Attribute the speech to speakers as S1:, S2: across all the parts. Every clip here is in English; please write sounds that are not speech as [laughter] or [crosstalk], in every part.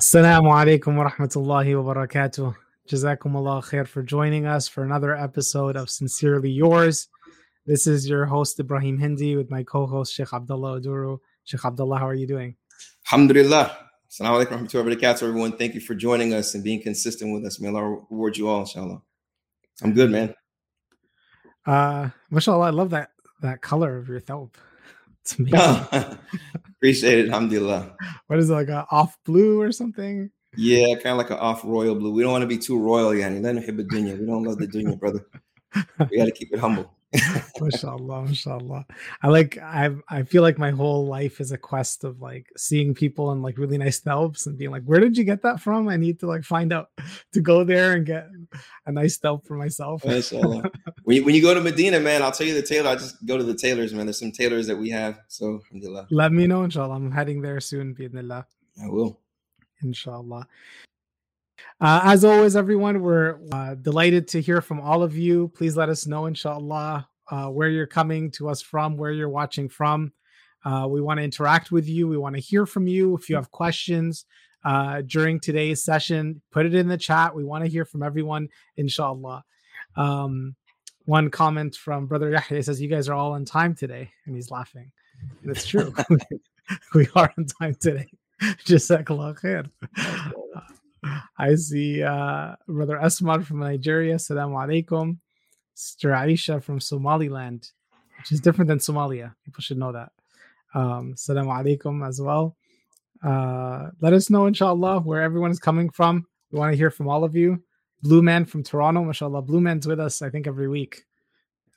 S1: Assalamu alaikum wa rahmatullahi wa barakatuh. Jazakum Allah khair for joining us for another episode of Sincerely Yours. This is your host Ibrahim Hindy with my co-host Sheikh Abdullah Oduro. Sheikh Abdullah, how are you doing?
S2: Alhamdulillah. Assalamu alaikum warahmatullahi wabarakatuh, everyone. Thank you for joining us and being consistent with us. May Allah reward you all, inshallah. I'm good, man.
S1: Uh mashallah, I love that that color of your thawb. It's amazing.
S2: Oh, appreciate it. Alhamdulillah.
S1: What is it, like a off blue or something?
S2: Yeah, kind of like an off royal blue. We don't want to be too royal, yani. We don't love the dunya, brother. [laughs] We got to keep it humble. [laughs]
S1: mashallah, mashallah. I like I I feel like my whole life is a quest of like seeing people in like really nice thawbs and being like, where did you get that from? I need to like find out [laughs] to go there and get a nice thawb for myself. [laughs]
S2: When, you, when you go to Medina, man, I'll tell you the tailor. I just go to the tailors, man. There's some tailors that we have. So, alhamdulillah.
S1: Let me know, inshallah. I'm heading there soon, bi'idhnillah.
S2: I will.
S1: inshallah. Uh, as always, everyone, we're uh, delighted to hear from all of you. Please let us know, inshallah, uh, where you're coming to us from, where you're watching from. Uh, we want to interact with you. We want to hear from you. If you have questions uh, during today's session, put it in the chat. We want to hear from everyone, inshallah. Um, one comment from Brother Yahya says, You guys are all on time today. And he's laughing. And it's true. [laughs] [laughs] we are on time today. [laughs] Jazakallah khair. I see uh, Brother Asmar from Nigeria. Assalamu alaikum. Sister Aisha from Somaliland, which is different than Somalia. People should know that. Um, Assalamu alaikum as well. Uh, let us know, inshallah, where everyone is coming from. We want to hear from all of you. Blue Man from Toronto, mashallah. Blue Man's with us, I think, every week.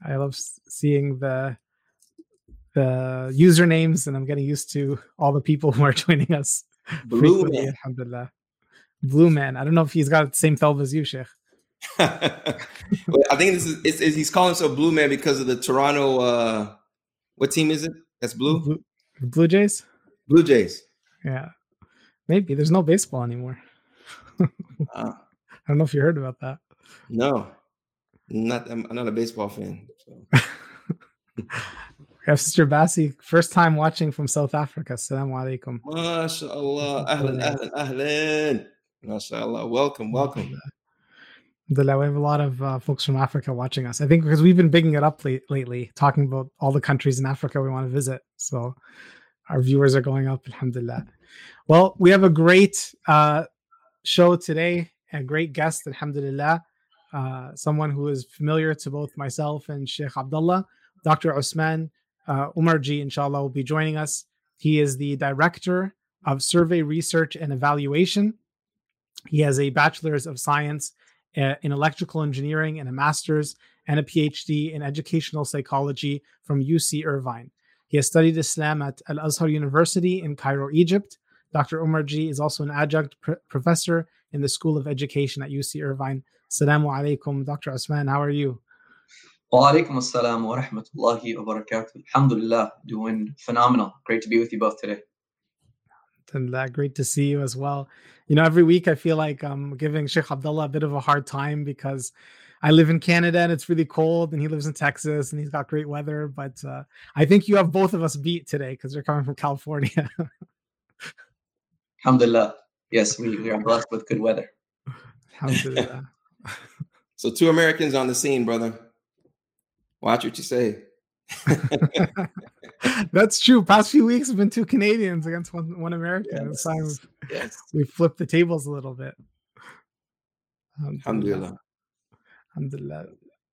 S1: I love seeing the the usernames, and I'm getting used to all the people [laughs] who are joining us.
S2: Blue man.
S1: Alhamdulillah. Blue Man. I don't know if he's got the same thawb as you, Sheikh. [laughs]
S2: Well, I think this is it's, it's- he's calling himself Blue Man because of the Toronto. uh What team is it? That's blue.
S1: Blue, Blue Jays?
S2: Blue Jays.
S1: Yeah. Maybe. There's no baseball anymore. [laughs]
S2: Ah,
S1: I don't know if you heard about that.
S2: no, not. I'm, I'm not a baseball fan. So. [laughs]
S1: We have Sister Bassi, first time watching from South Africa. Assalamu alaikum.
S2: MashaAllah. Ahlan, ahlan, ahlan. MashaAllah. Welcome, welcome.
S1: Alhamdulillah, We have a lot of uh, folks from Africa watching us. I think because we've been bigging it up late, lately, talking about all the countries in Africa we want to visit. So our viewers are going up. Alhamdulillah. Well, we have a great uh, show today, a great guest, Alhamdulillah. Uh, someone who is familiar to both myself and Sheikh Abdullah, Dr. Osman uh, Umarji, inshallah, will be joining us. He is the director of survey research and evaluation. He has a bachelor's of science uh, in electrical engineering and a master's and a PhD in educational psychology from UC Irvine. He has studied Islam at Al Azhar University in Cairo, Egypt. Dr. Umarji is also an adjunct pr- professor in the School of Education at UC Irvine. Assalamu alaikum, Dr. Osman. How are you?
S3: Wa alaikum assalam wa rahmatullahi wa barakatuh. Alhamdulillah, doing phenomenal. Great to be with you both today.
S1: And uh, great to see you as well. You know, every week I feel like I'm giving Sheikh Abdullah a bit of a hard time because I live in Canada and it's really cold, and he lives in Texas and he's got great weather. But uh, I think you have both of us beat today because you're coming from [laughs] California.
S3: Alhamdulillah. Yes, we, we are blessed with good weather.
S1: Alhamdulillah. [laughs]
S2: So two Americans on the scene, brother. Watch what you say. [laughs]
S1: That's true. Past few weeks have been two Canadians against one, one American.
S2: Yes. Yes.
S1: we flipped the tables a little bit.
S2: Alhamdulillah.
S1: Alhamdulillah.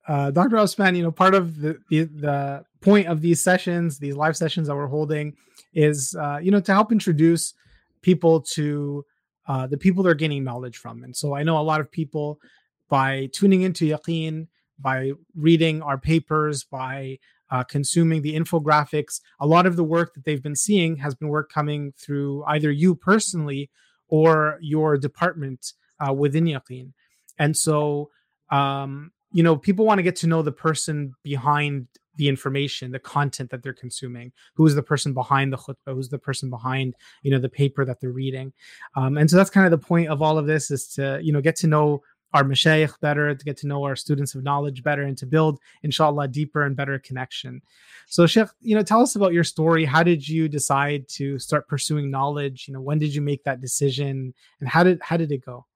S1: Uh, Dr. Osman, you know, part of the, the the point of these sessions, these live sessions that we're holding, is uh, you know to help introduce people to uh, the people they're gaining knowledge from. And so I know a lot of people by tuning into Yaqeen, by reading our papers, by uh, consuming the infographics, a lot of the work that they've been seeing has been work coming through either you personally or your department uh, within Yaqeen. And so, um, you know, people want to get to know the person behind the information, the content that they're consuming. Who is the person behind the khutbah? Who's the person behind, you know, the paper that they're reading? Um, and so that's kind of the point of all of this is to, you know, get to know our mashayikh better, to get to know our students of knowledge better, and to build, inshallah, deeper and better connection. So, Sheikh, you know, tell us about your story. How did you decide to start pursuing knowledge? You know, when did you make that decision, and how did how did it go?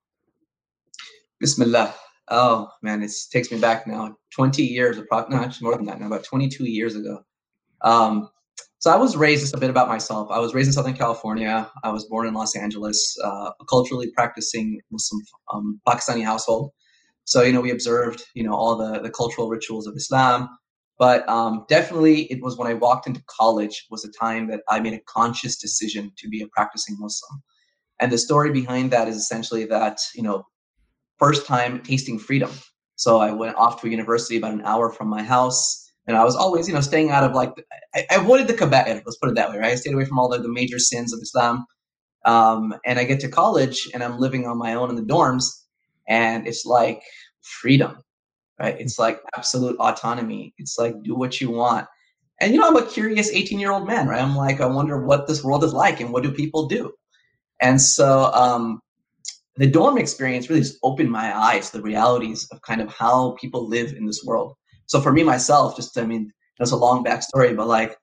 S3: Bismillah. Oh man, it takes me back now. Twenty years, no, actually more than that. Now, about twenty-two years ago. Um, so I was raised just a bit about myself. I was raised in Southern California. I was born in Los Angeles, uh, a culturally practicing Muslim um, Pakistani household. So you know we observed you know all the the cultural rituals of Islam. But um, definitely, it was when I walked into college was a time that I made a conscious decision to be a practicing Muslim. And the story behind that is essentially that you know, first time tasting freedom. So I went off to a university about an hour from my house and I was always, you know, staying out of like, I, I avoided the kaba'ir, let's put it that way, right? I stayed away from all the, the major sins of Islam. Um, and I get to college and I'm living on my own in the dorms, and it's like freedom, right? It's like absolute autonomy. It's like do what you want. And, you know, I'm a curious 18 year old man, right? I'm like, I wonder what this world is like and what do people do? And so, um, the dorm experience really just opened my eyes to the realities of kind of how people live in this world. So for me myself, just I mean, that's a long backstory, but like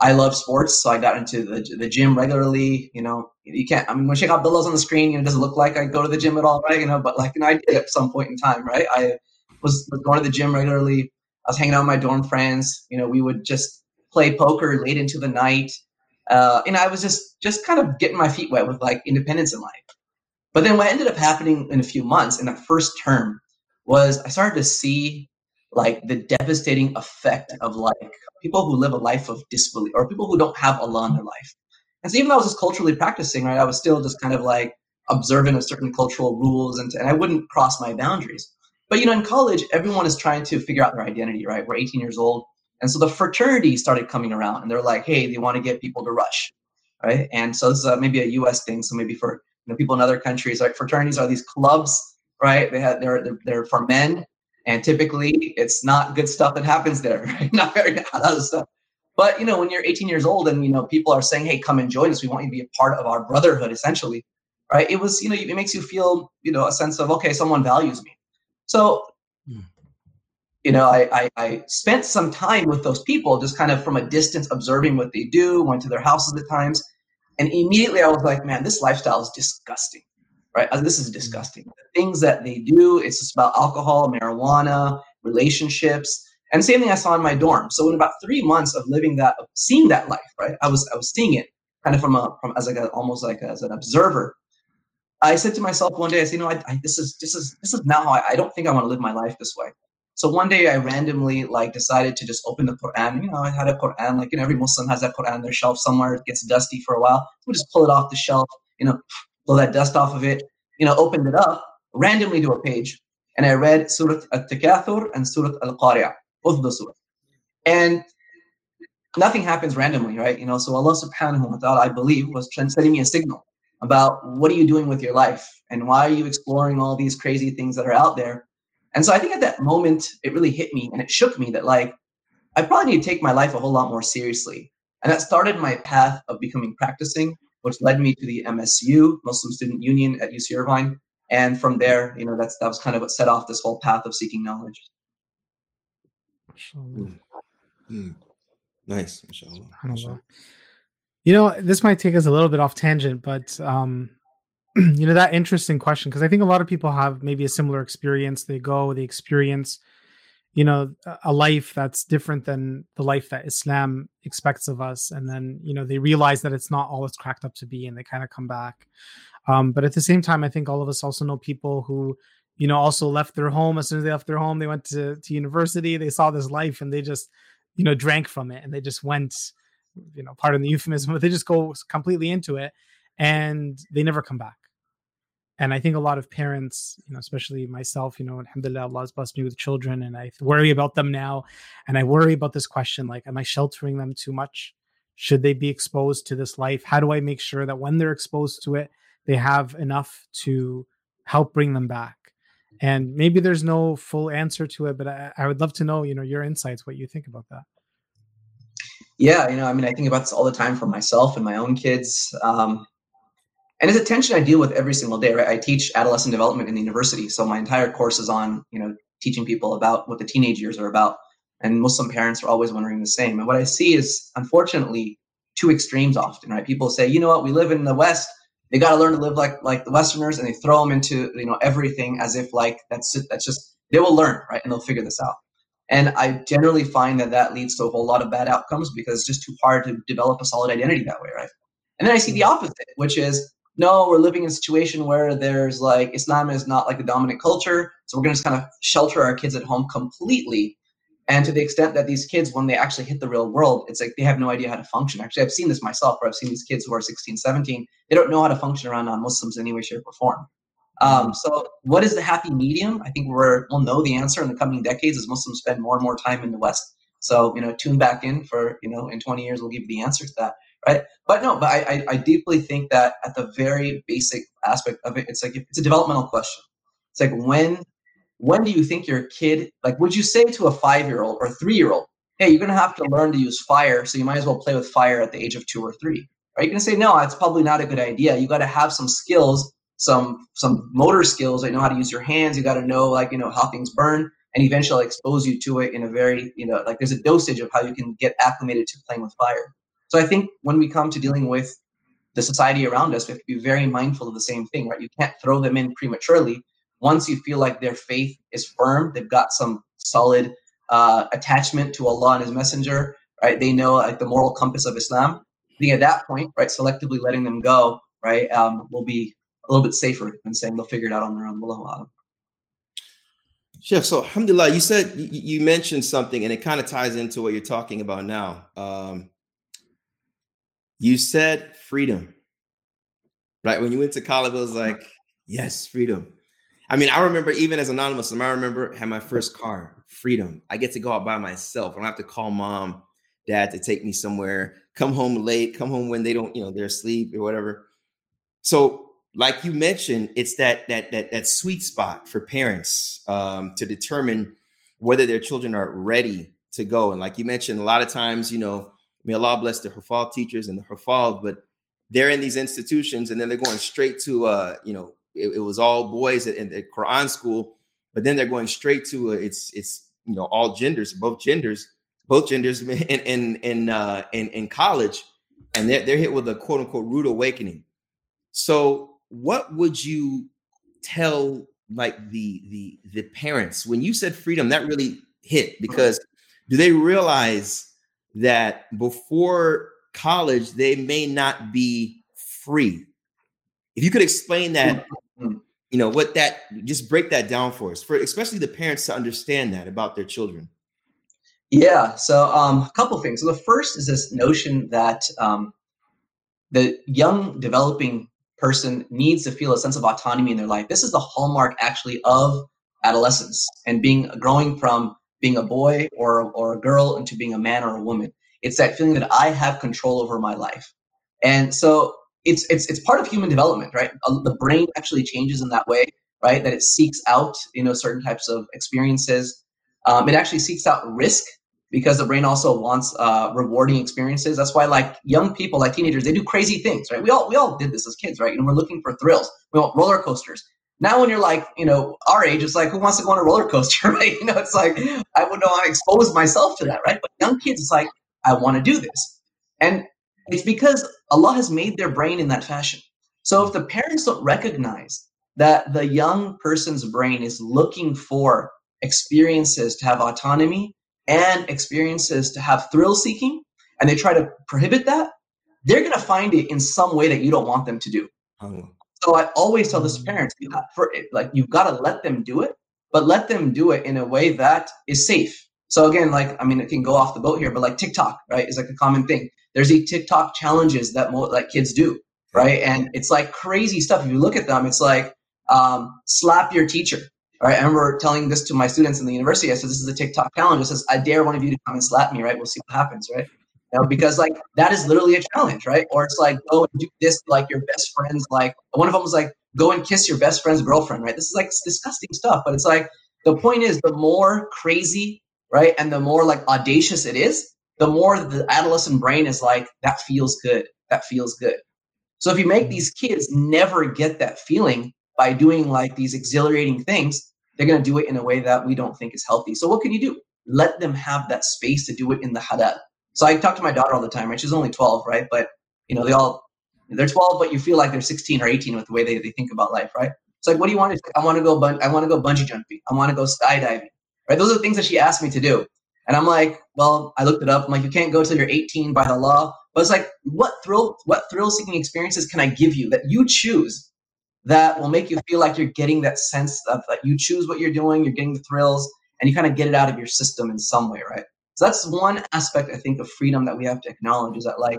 S3: I love sports, so I got into the the gym regularly. You know, you can't. I mean, when Sheikh Abdullah's on the screen, you know, it doesn't look like I go to the gym at all, right? You know, but like, you know, I did at some point in time, right? I was going to the gym regularly. I was hanging out with my dorm friends. You know, we would just play poker late into the night. Uh, and I was just just kind of getting my feet wet with like independence in life. But then what ended up happening in a few months in that first term was I started to see like the devastating effect of like people who live a life of disbelief or people who don't have Allah in their life. And so even though I was just culturally practicing, right, I was still just kind of like observant of certain cultural rules and, and I wouldn't cross my boundaries. But you know, in college, everyone is trying to figure out their identity, right? We're 18 years old. And so the fraternity started coming around and they're like, hey, they want to get people to rush. Right. And so this is uh, maybe a US thing. So maybe for you know, people in other countries, like fraternities are these clubs, right? They have they're, they're, they're for men and typically, it's not good stuff that happens there. [laughs] Right? Not very other stuff. But you know, when you're 18 years old and you know people are saying, "Hey, come and join us. We want you to be a part of our brotherhood." Essentially, right? It was you know it makes you feel you know a sense of okay, someone values me. So, mm. you know, I, I I spent some time with those people, just kind of from a distance, observing what they do. Went to their houses at times, and immediately I was like, man, this lifestyle is disgusting right? This is mm-hmm. disgusting. The things that they do, it's just about alcohol, marijuana, relationships, and same thing I saw in my dorm. So in about three months of living that, of seeing that life, right? I was I was seeing it kind of from a from as like a almost like a, as an observer. I said to myself one day, I said, you know, I, I, this is this is this is now how I, I don't think I want to live my life this way. So one day I randomly like decided to just open the Quran. You know, I had a Quran, like you know, every Muslim has that Quran on their shelf somewhere. It gets dusty for a while. We just pull it off the shelf, you know, blow that dust off of it, you know, opened it up randomly to a page, and I read Surah Al-Takathur and Surah Al-Qari'ah, both of those surahs. And nothing happens randomly, right? You know, so Allah subhanahu wa ta'ala, I believe, was sending me a signal about what are you doing with your life and why are you exploring all these crazy things that are out there. And so I think at that moment, it really hit me and it shook me that like, I probably need to take my life a whole lot more seriously. And that started my path of becoming practicing which led me to the MSU, Muslim Student Union at UC Irvine. And from there, you know, that's that was kind of what set off this whole path of seeking knowledge.
S2: Mm. Mm. Nice,
S1: mashallah. You know, this might take us a little bit off tangent, but um, [clears throat] you know, that interesting question because I think a lot of people have maybe a similar experience. They go, they experience you know a life that's different than the life that islam expects of us. And then you know they realize that it's not all it's cracked up to be and they kind of come back. Um, but at the same time i think all of us also know people who you know also left their home. As soon as they left their home they went to, to university. They saw this life and they just you know drank from it and they just went you know pardon the euphemism [laughs] but they just go completely into it and they never come back and I think a lot of parents, you know, especially myself, you know, alhamdulillah, Allah has blessed me with children and I worry about them now. And I worry about this question like, am I sheltering them too much? Should they be exposed to this life? How do I make sure that when they're exposed to it, they have enough to help bring them back? And maybe there's no full answer to it, but I, I would love to know, you know, your insights, what you think about that.
S3: Yeah, you know, I mean, I think about this all the time for myself and my own kids. Um, and it's a tension I deal with every single day, right? I teach adolescent development in the university. So my entire course is on, you know, teaching people about what the teenage years are about. And Muslim parents are always wondering the same. And what I see is, unfortunately, two extremes often, right? People say, you know what, we live in the West. They got to learn to live like like the Westerners, and they throw them into you know everything as if like that's that's just they will learn, right? And they'll figure this out. And I generally find that that leads to a whole lot of bad outcomes because it's just too hard to develop a solid identity that way, right? And then I see the mm-hmm. opposite, which is no, we're living in a situation where there's like Islam is not like the dominant culture, so we're going to just kind of shelter our kids at home completely and to the extent that these kids, when they actually hit the real world, it's like they have no idea how to function. Actually, I've seen this myself where I've seen these kids who are 16, 17, they don't know how to function around non Muslims in any way, shape, or form. Um, mm-hmm. so, what is the happy medium? I think we're, we'll know the answer in the coming decades as Muslims spend more and more time in the West. So, you know, tune back in for, you know, in 20 years, we'll give you the answer to that. Right. But no, but I, I, deeply think that at the very basic aspect of it, it's like, it's a developmental question. It's like when when do you think your kid like would you say to a five year old or three year old hey you're to have to learn to use fire so you might as well play with fire at the age of two or three are you to say no it's probably not a good idea you got to have some skills some some motor skills you know how to use your hands you got to know like you know how things burn and eventually expose you to it in a very you know like there's a dosage of how you can get acclimated to playing with fire so i think when we come to dealing with the society around us we have to be very mindful of the same thing right you can't throw them in prematurely once you feel like their faith is firm, they've got some solid uh, attachment to Allah and His Messenger, right? They know like the moral compass of Islam. I think at that point, right, selectively letting them go, right, um, will be a little bit safer than saying they'll figure it out on their own. Wallahu
S2: so alhamdulillah, you said you mentioned something and it kind of ties into what you're talking about now. Um, you said freedom, right? When you went to college, it was like, yes, freedom. I mean, I remember even as a non-Muslim, I remember had my first car, freedom. I get to go out by myself. I don't have to call mom, dad to take me somewhere, come home late, come home when they don't, you know, they're asleep or whatever. So, like you mentioned, it's that that that that sweet spot for parents um, to determine whether their children are ready to go. And like you mentioned, a lot of times, you know, may Allah bless the Hufal teachers and the Hufal, but they're in these institutions and then they're going straight to uh, you know, it, it was all boys in the Quran school, but then they're going straight to uh, it's it's you know all genders, both genders, both genders [laughs] in in in uh, in, in college, and they're they're hit with a quote unquote rude awakening. So, what would you tell like the the the parents when you said freedom? That really hit because do they realize that before college they may not be free. If you could explain that you know what that just break that down for us for especially the parents to understand that about their children.
S3: Yeah so um, a couple things. So the first is this notion that um, the young developing person needs to feel a sense of autonomy in their life. This is the hallmark actually of adolescence and being growing from being a boy or or a girl into being a man or a woman it's that feeling that i have control over my life and so it's it's it's part of human development, right? Uh, the brain actually changes in that way, right? That it seeks out you know certain types of experiences. Um, it actually seeks out risk because the brain also wants uh, rewarding experiences. That's why like young people, like teenagers, they do crazy things, right? We all we all did this as kids, right? And we're looking for thrills. We want roller coasters. Now, when you're like, you know, our age, it's like, who wants to go on a roller coaster, [laughs] right? You know, it's like, I would know I expose myself to that, right? But young kids, it's like, I want to do this. And it's because Allah has made their brain in that fashion. So if the parents don't recognize that the young person's brain is looking for experiences to have autonomy and experiences to have thrill seeking, and they try to prohibit that, they're going to find it in some way that you don't want them to do. So I always tell this to parents, you have, for it, like you've got to let them do it, but let them do it in a way that is safe. So again, like I mean, it can go off the boat here, but like TikTok, right, is like a common thing. There's these TikTok challenges that like kids do, right? And it's like crazy stuff. If you look at them, it's like um, slap your teacher. Right? I remember telling this to my students in the university. I said, "This is a TikTok challenge." It says, "I dare one of you to come and slap me." Right? We'll see what happens. Right? You know, because like that is literally a challenge, right? Or it's like go and do this like your best friend's like one of them was like go and kiss your best friend's girlfriend, right? This is like disgusting stuff, but it's like the point is the more crazy, right, and the more like audacious it is, the more the adolescent brain is like, that feels good. That feels good. So if you make these kids never get that feeling by doing like these exhilarating things, they're going to do it in a way that we don't think is healthy. So what can you do? Let them have that space to do it in the halal. So I talk to my daughter all the time, right? She's only 12, right? But you know, they all they're 12, but you feel like they're 16 or 18 with the way they, they think about life, right? It's like, what do you want to do? I want to go bun- I want to go bungee jumping. I want to go skydiving. Right? Those are the things that she asked me to do. And I'm like, well, I looked it up. I'm like, you can't go till you're 18 by the law. But it's like, what thrill, what thrill seeking experiences can I give you that you choose that will make you feel like you're getting that sense of that you choose what you're doing, you're getting the thrills, and you kind of get it out of your system in some way, right? So that's one aspect I think of freedom that we have to acknowledge is that like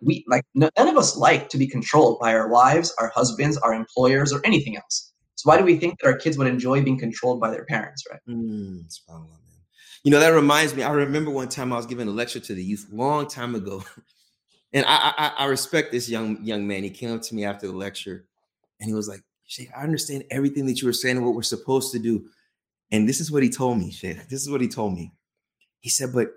S3: we like none of us like to be controlled by our wives, our husbands, our employers, or anything else. So why do we think that our kids would enjoy being controlled by their parents, right?
S2: Mm, you know, that reminds me. I remember one time I was giving a lecture to the youth long time ago, [laughs] and I, I, I respect this young young man. He came up to me after the lecture, and he was like, "Sheikh, I understand everything that you were saying what we're supposed to do." And this is what he told me, Sheikh. This is what he told me. He said, "But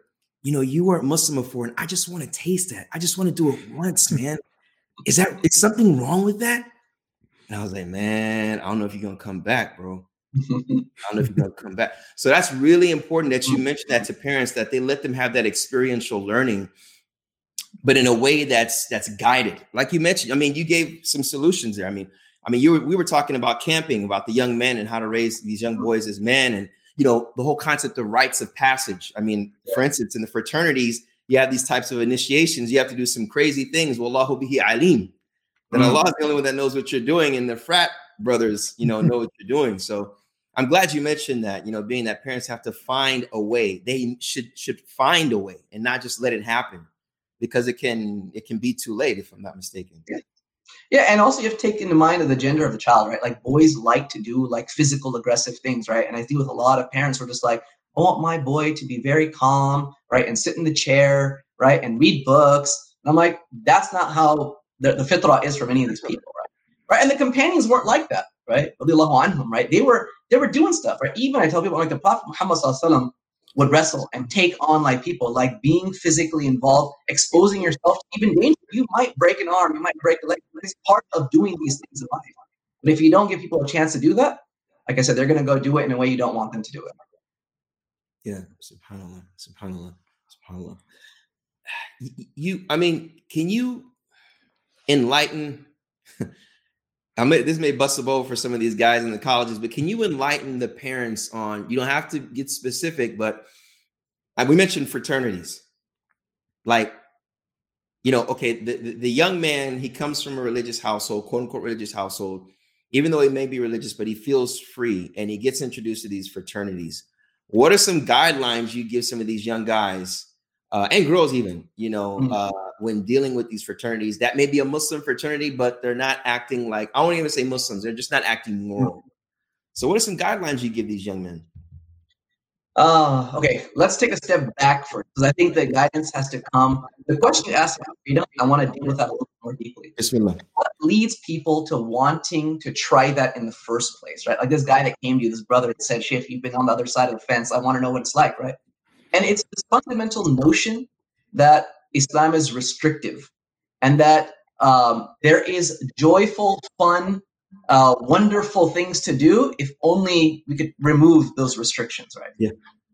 S2: you know, you weren't Muslim before, and I just want to taste that. I just want to do it once, man. Is that is something wrong with that?" And I was like, "Man, I don't know if you're gonna come back, bro." [laughs] I don't know if you're gonna come back. So that's really important that you mention that to parents that they let them have that experiential learning, but in a way that's that's guided. Like you mentioned, I mean, you gave some solutions there. I mean, I mean, you were, we were talking about camping, about the young men and how to raise these young boys as men, and you know the whole concept of rites of passage. I mean, for instance, in the fraternities, you have these types of initiations. You have to do some crazy things. Wallahu bihi alim. That mm-hmm. Allah is the only one that knows what you're doing, and the frat brothers, you know, know what you're doing. So I'm glad you mentioned that, you know, being that parents have to find a way. They should should find a way and not just let it happen because it can it can be too late if I'm not mistaken.
S3: Yeah. And also you have to take into mind of the gender of the child, right? Like boys like to do like physical aggressive things, right? And I deal with a lot of parents who are just like, I want my boy to be very calm, right? And sit in the chair, right? And read books. And I'm like, that's not how the, the fitrah is for many of these people, right? Right. And the companions weren't like that, right? Right. They were they were doing stuff, right? Even I tell people like the Prophet Muhammad would wrestle and take on like people, like being physically involved, exposing yourself to even danger. You might break an arm, you might break a leg. It's part of doing these things in life. But if you don't give people a chance to do that, like I said, they're going to go do it in a way you don't want them to do it.
S2: Yeah, subhanallah, subhanallah, subhanallah. [sighs] You, I mean, can you enlighten [laughs] I may, this may bust a bowl for some of these guys in the colleges, but can you enlighten the parents on? You don't have to get specific, but we mentioned fraternities. Like, you know, okay, the, the, the young man he comes from a religious household, quote unquote religious household. Even though he may be religious, but he feels free and he gets introduced to these fraternities. What are some guidelines you give some of these young guys uh, and girls even you know mm-hmm. uh, when dealing with these fraternities that may be a muslim fraternity but they're not acting like i won't even say muslims they're just not acting moral mm-hmm. so what are some guidelines you give these young men
S3: uh, okay, let's take a step back first because I think the guidance has to come. The question you asked about freedom, I want to deal with that a little more deeply.
S2: Bismillah.
S3: What leads people to wanting to try that in the first place, right? Like this guy that came to you, this brother that said, Sheikh, you've been on the other side of the fence. I want to know what it's like, right? And it's this fundamental notion that Islam is restrictive and that um, there is joyful, fun, uh, wonderful things to do if only we could remove those restrictions, right?
S2: Yeah.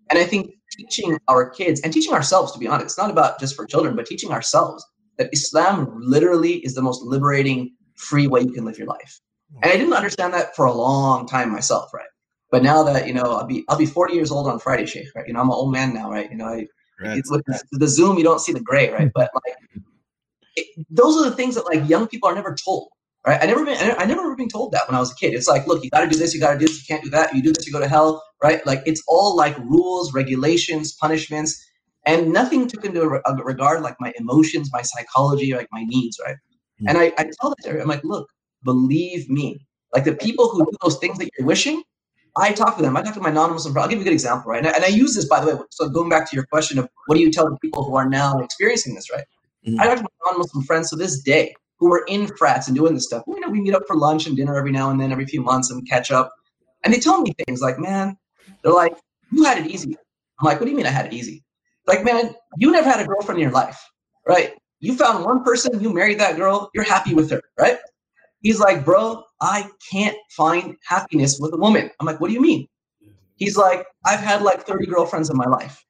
S3: And I think teaching our kids and teaching ourselves, to be honest, it's not about just for children, but teaching ourselves that Islam literally is the most liberating, free way you can live your life. And I didn't understand that for a long time myself, right? But now that you know, I'll be I'll be 40 years old on Friday, Sheikh. Right? You know, I'm an old man now, right? You know, I with the, the, Zoom, you don't see the gray, right? But like, it, those are the things that like young people are never told, right? I never been I never been told that when I was a kid. It's like, look, you got to do this, you got to do this, you can't do that. You do this, you go to hell, right? Like it's all like rules, regulations, punishments, and nothing took into regard like my emotions, my psychology, like my needs, right? Mm-hmm. And I, I tell that I'm like, look, believe me, like the people who do those things that you're wishing I talk to them. I talk to my non-Muslim friends. I'll give you a good example, right? And I, and I, use this, by the way. So going back to your question of what do you tell the people who are now experiencing this, right? Mm-hmm. I talk to my non-Muslim friends to this day who are in frats and doing this stuff. You know, we meet up for lunch and dinner every now and then, every few months, and catch up. And they tell me things like, "Man, they're like, you had it easy." I'm like, "What do you mean I had it easy?" Like, man, you never had a girlfriend in your life, right? you found one person, you married that girl, you're happy with her, right? He's like, bro, I can't find happiness with a woman. I'm like, what do you mean? He's like, I've had like 30 girlfriends in my life.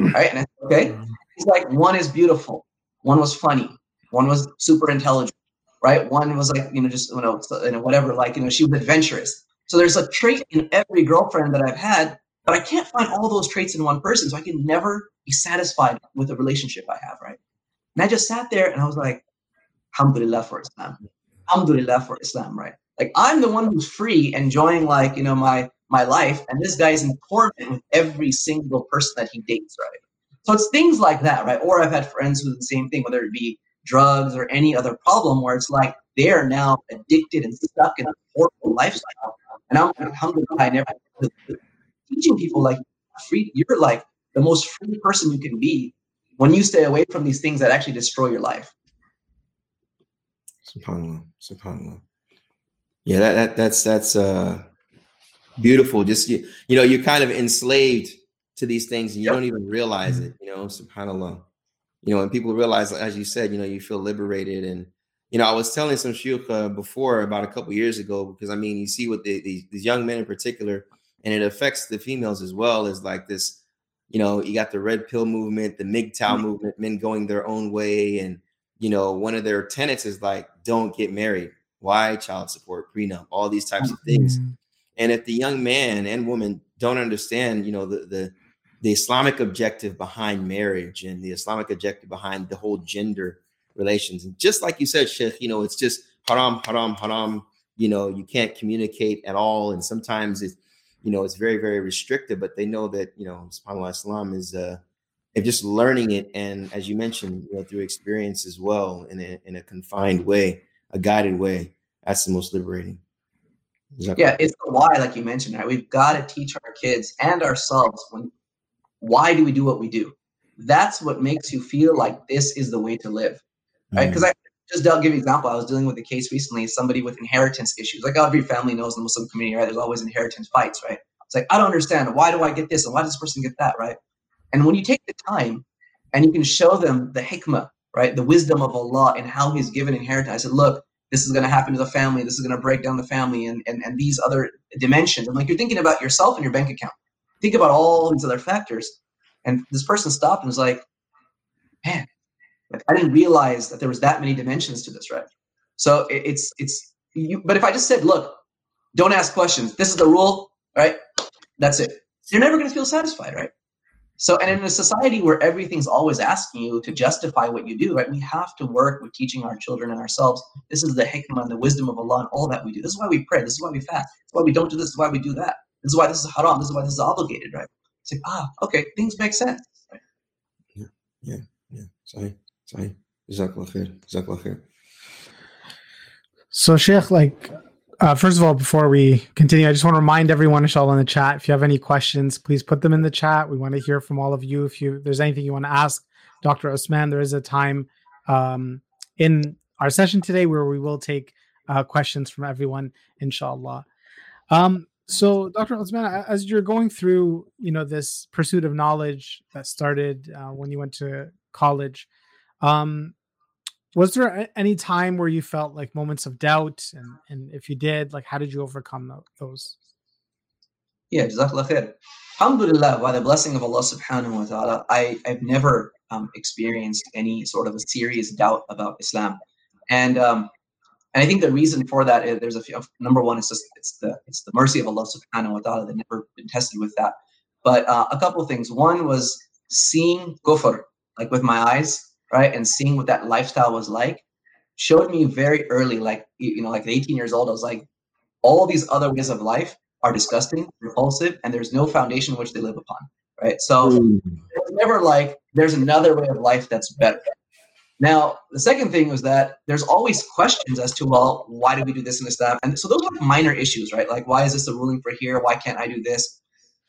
S3: Mm. Right? And I said, okay. He's like, one is beautiful, one was funny, one was super intelligent, right? One was like, you know, just you know, you know, whatever, like, you know, she was adventurous. So there's a trait in every girlfriend that I've had, but I can't find all those traits in one person. So I can never be satisfied with the relationship I have, right? And I just sat there and I was like, Alhamdulillah for Islam. Alhamdulillah for Islam, right? Like I'm the one who's free, enjoying like, you know, my my life, and this guy's in torment with every single person that he dates, right? So it's things like that, right? Or I've had friends who do the same thing, whether it be drugs or any other problem where it's like they're now addicted and stuck in a horrible lifestyle. And I'm alhamdulillah, I never teaching people like free you're like the most free person you can be when you stay away from these things that actually destroy your life.
S2: Subhanallah. Subhanallah. Yeah, that, that that's that's uh beautiful. Just you, you know, you're kind of enslaved to these things and you yep. don't even realize it, you know, subhanAllah. You know, and people realize, as you said, you know, you feel liberated. And, you know, I was telling some shuyukh uh, before about a couple years ago, because I mean, you see what the, these, these young men in particular, and it affects the females as well, is like this, you know, you got the red pill movement, the MGTOW mm-hmm. movement, men going their own way. And, you know, one of their tenants is like, don't get married. Why? Child support, prenup, all these types of things. Mm-hmm. And if the young man and woman don't understand, you know, the, the, the Islamic objective behind marriage and the Islamic objective behind the whole gender relations. And just like you said, Sheikh, you know, it's just haram, haram, haram. You know, you can't communicate at all. And sometimes it's, you know, it's very, very restrictive, but they know that, you know, subhanAllah, Islam is, uh, if just learning it. And as you mentioned, you know, through experience as well in a, in a confined way, a guided way, that's the most liberating.
S3: Yeah, it's the why, like you mentioned, right? We've got to teach our kids and ourselves when why do we do what we do? That's what makes you feel like this is the way to live, right? Because mm. I just I'll give you an example. I was dealing with a case recently, somebody with inheritance issues. Like every family knows in the Muslim community, right? There's always inheritance fights, right? It's like I don't understand why do I get this and why does this person get that, right? And when you take the time and you can show them the hikmah, right, the wisdom of Allah and how He's given inheritance, I said, look, this is going to happen to the family. This is going to break down the family and, and, and these other dimensions. And like you're thinking about yourself and your bank account think about all these other factors. And this person stopped and was like, man, I didn't realize that there was that many dimensions to this, right? So it, it's it's you, but if I just said, look, don't ask questions. This is the rule, right? That's it. You're never going to feel satisfied, right? So, and in a society where everything's always asking you to justify what you do, right? We have to work with teaching our children and ourselves. This is the hikmah and the wisdom of Allah and all that we do. This is why we pray. This is why we fast. This is why we don't do this. This is why we do that. This is why this is haram. This is why this is obligated, right? It's like, ah, okay, things make sense. Right?
S2: Yeah, yeah, yeah. Sorry, sorry. Jazakallah khair. Jazakallah khair.
S1: So, Sheikh, like, uh, first of all, before we continue, I just want to remind everyone, inshallah, in the chat, if you have any questions, please put them in the chat. We want to hear from all of you. If you there's anything you want to ask Dr. Osman, there is a time um, in our session today where we will take uh, questions from everyone, inshallah. Um, so, Dr. Osman, as you're going through, you know, this pursuit of knowledge that started uh, when you went to college, um, was there any time where you felt like moments of doubt, and and if you did, like, how did you overcome those?
S3: Yeah, khair. Alhamdulillah, by the blessing of Allah subhanahu wa ta'ala, I, I've never um, experienced any sort of a serious doubt about Islam. And um, and I think the reason for that is there's a few. Number one, it's just it's the it's the mercy of Allah Subhanahu wa Taala that never been tested with that. But uh, a couple of things. One was seeing kufr like with my eyes, right, and seeing what that lifestyle was like, showed me very early, like you know, like 18 years old, I was like, all these other ways of life are disgusting, repulsive, and there's no foundation which they live upon, right? So mm. it's never like there's another way of life that's better. Now, the second thing was that there's always questions as to, well, why do we do this and this, that? And so those are minor issues, right? Like, why is this a ruling for here? Why can't I do this?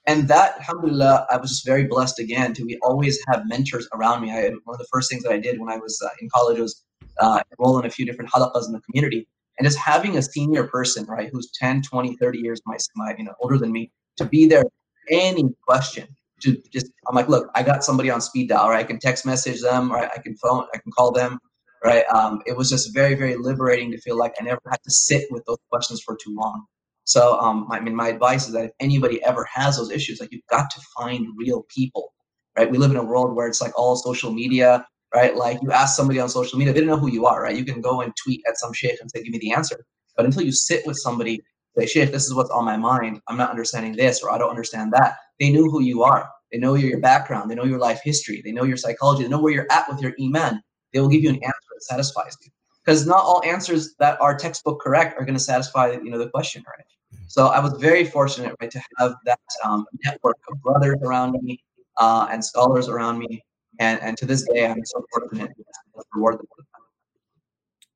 S3: And that, alhamdulillah, I was just very blessed again to be always have mentors around me. I, one of the first things that I did when I was uh, in college was uh, enroll in a few different halaqas in the community. And just having a senior person, right, who's 10, 20, 30 years my, my, you know, older than me, to be there any question, to just I'm like, look, I got somebody on speed dial, right? I can text message them, right? I can phone, I can call them, right? Um, it was just very, very liberating to feel like I never had to sit with those questions for too long. So, um, I mean, my advice is that if anybody ever has those issues, like you've got to find real people, right? We live in a world where it's like all social media, right? Like you ask somebody on social media, they don't know who you are, right? You can go and tweet at some sheikh and say, give me the answer. But until you sit with somebody, say, sheikh, this is what's on my mind. I'm not understanding this, or I don't understand that. They knew who you are. They know your background. They know your life history. They know your psychology. They know where you're at with your iman. They will give you an answer that satisfies you. Because not all answers that are textbook correct are going to satisfy you know the question, right? So I was very fortunate, right, to have that um, network of brothers around me uh, and scholars around me, and and to this day, I'm so fortunate to reward them.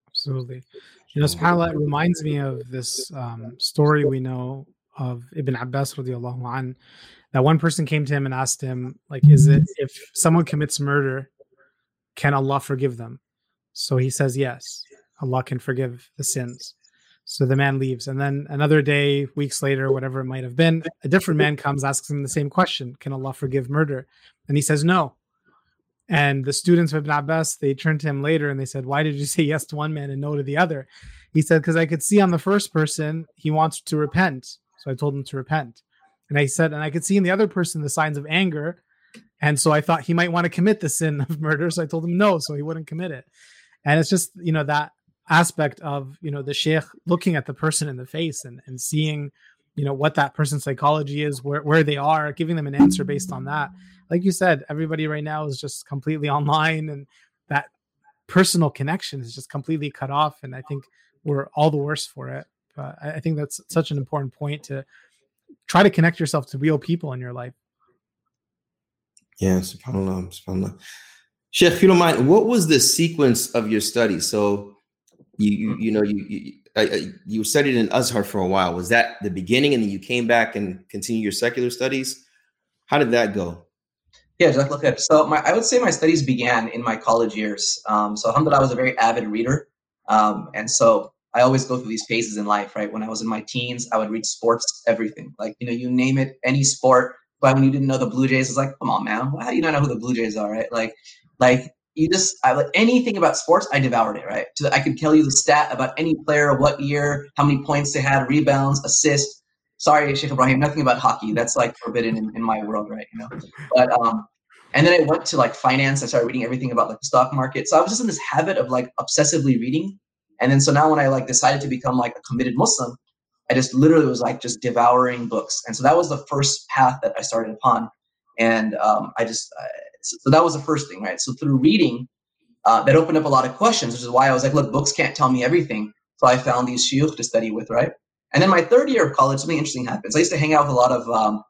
S1: Absolutely. You know, subhanAllah, it reminds me of this um, story we know of Ibn Abbas radiallahu an, that one person came to him and asked him, like, is it if someone commits murder, can Allah forgive them? So he says, yes, Allah can forgive the sins. So the man leaves. And then another day, weeks later, whatever it might have been, a different man comes, asks him the same question Can Allah forgive murder? And he says, No. And the students of Ibn Abbas, they turned to him later and they said, Why did you say yes to one man and no to the other? He said, Because I could see on the first person, he wants to repent. So I told him to repent. And I said, And I could see in the other person the signs of anger. And so I thought he might want to commit the sin of murder. So I told him no, so he wouldn't commit it. And it's just, you know, that aspect of you know the sheikh looking at the person in the face and, and seeing you know what that person's psychology is where, where they are giving them an answer based on that. Like you said everybody right now is just completely [laughs] online and that personal connection is just completely cut off and i think we're all the worse for it. But i think that's such an important point to try to connect yourself to real people in your life.
S2: Yeah subhanallah subhanallah. Sheikh if you don't mind what was the sequence of your study? So you you, you know you, you I, you studied in Azhar for a while. Was that the beginning, and then you came back and continued your secular studies? How did that go?
S3: Yeah, at so my I would say my studies began in my college years. Um, so alhamdulillah, I was a very avid reader, um, and so I always go through these phases in life. Right, when I was in my teens, I would read sports, everything like you know you name it, any sport. But when you didn't know the Blue Jays, it's like, come on, man, how do you not know who the Blue Jays are? Right, like like you just I like anything about sports, I devoured it, right? So I could tell you the stat about any player, what year, how many points they had, rebounds, assists. Sorry, Sheikh Ibrahim, nothing about hockey. That's like forbidden in, in my world, right? You know. But um and then I went to like finance. I started reading everything about like the stock market. So I was just in this habit of like obsessively reading. And then so now when I like decided to become like a committed Muslim, I just literally was like just devouring books. And so that was the first path that I started upon. And um, I just so that was the first thing, right? So through reading, uh, that opened up a lot of questions, which is why I was like, look, books can't tell me everything. So I found these shuyukh to study with, right? And then my third year of college, something interesting happens. I used to hang out with a lot of, um,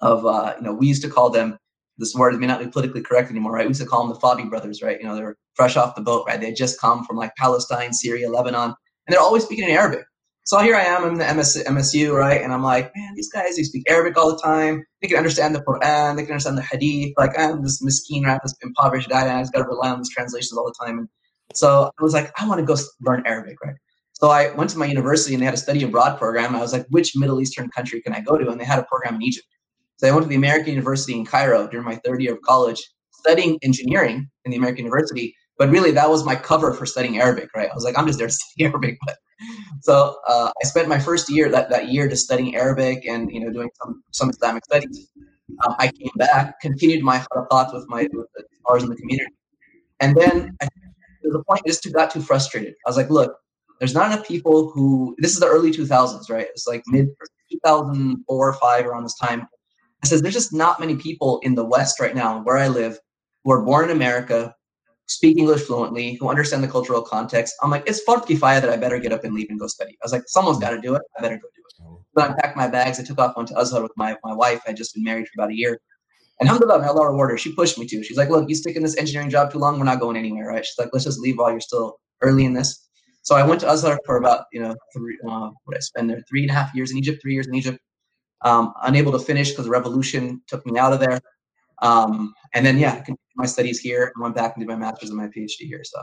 S3: of uh, you know, we used to call them, this word may not be politically correct anymore, right? We used to call them the Fabi brothers, right? You know, they're fresh off the boat, right? They had just come from like Palestine, Syria, Lebanon, and they're always speaking in Arabic. So here I am, I'm in the MS, MSU, right? And I'm like, man, these guys, they speak Arabic all the time. They can understand the Quran, they can understand the Hadith. Like, I'm this miskin, right? This impoverished guy, and I just got to rely on these translations all the time. And so I was like, I want to go learn Arabic, right? So I went to my university and they had a study abroad program. I was like, which Middle Eastern country can I go to? And they had a program in Egypt. So I went to the American University in Cairo during my third year of college, studying engineering in the American University. But really, that was my cover for studying Arabic, right? I was like, I'm just there to [laughs] study Arabic, but so uh, I spent my first year that, that year just studying Arabic and you know doing some some Islamic studies. Um, I came back, continued my thoughts with my with the scholars in the community, and then I, a point I just got too frustrated. I was like, look, there's not enough people who. This is the early 2000s, right? It's like mid 2004 or five around this time. I said, there's just not many people in the West right now where I live who are born in America, speak English fluently, who understand the cultural context. I'm like, it's fard kifaya that I better get up and leave and go study. I was like, someone's got to do it. I better go do it. So I packed my bags. I took off, went to Azhar with my, my wife. I would just been married for about a year. And alhamdulillah, may Allah reward her. She pushed me to. She's like, look, you stick in this engineering job too long, we're not going anywhere, right? She's like, let's just leave while you're still early in this. So I went to Azhar for about, you know, three, uh, what I spend there, three and a half years in Egypt, three years in Egypt. Um, unable to finish because the revolution took me out of there. Um, and then, yeah, my studies here and went back and did my master's and my PhD here. So.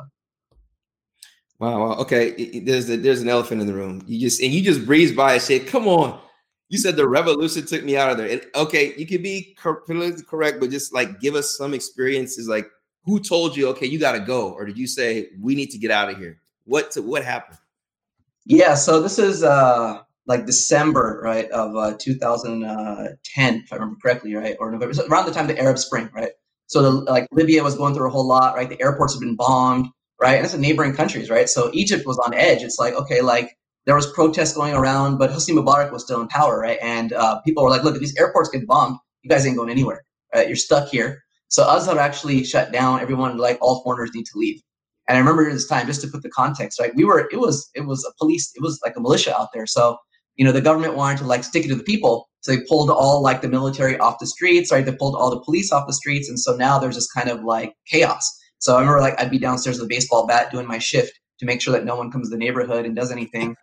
S2: Wow, wow. Okay, there's a, there's an elephant in the room. You just and you just breeze by and said, "Come on, you said the revolution took me out of there. And, okay, you could be politically correct, but just like give us some experiences. Like, who told you, okay, you got to go, or did you say we need to get out of here? What to, what happened?
S3: Yeah, so this is uh like December, right, of uh, 2010, if I remember correctly, right, or November, so around the time of the Arab Spring, right. So the, like Libya was going through a whole lot, right. The airports have been bombed, right, and it's in neighboring countries, right. So Egypt was on edge. It's like okay, like there was protests going around, but Hosni Mubarak was still in power, right? And uh, people were like, look, if these airports get bombed, you guys ain't going anywhere, right? You're stuck here. So Azhar actually shut down. Everyone, like all foreigners, need to leave. And I remember this time, just to put the context, right? We were, it was, it was a police, it was like a militia out there. So, you know, the government wanted to like stick it to the people. So they pulled all like the military off the streets, right? They pulled all the police off the streets. And so now there's just kind of like chaos. So I remember like I'd be downstairs with a baseball bat doing my shift to make sure that no one comes to the neighborhood and does anything.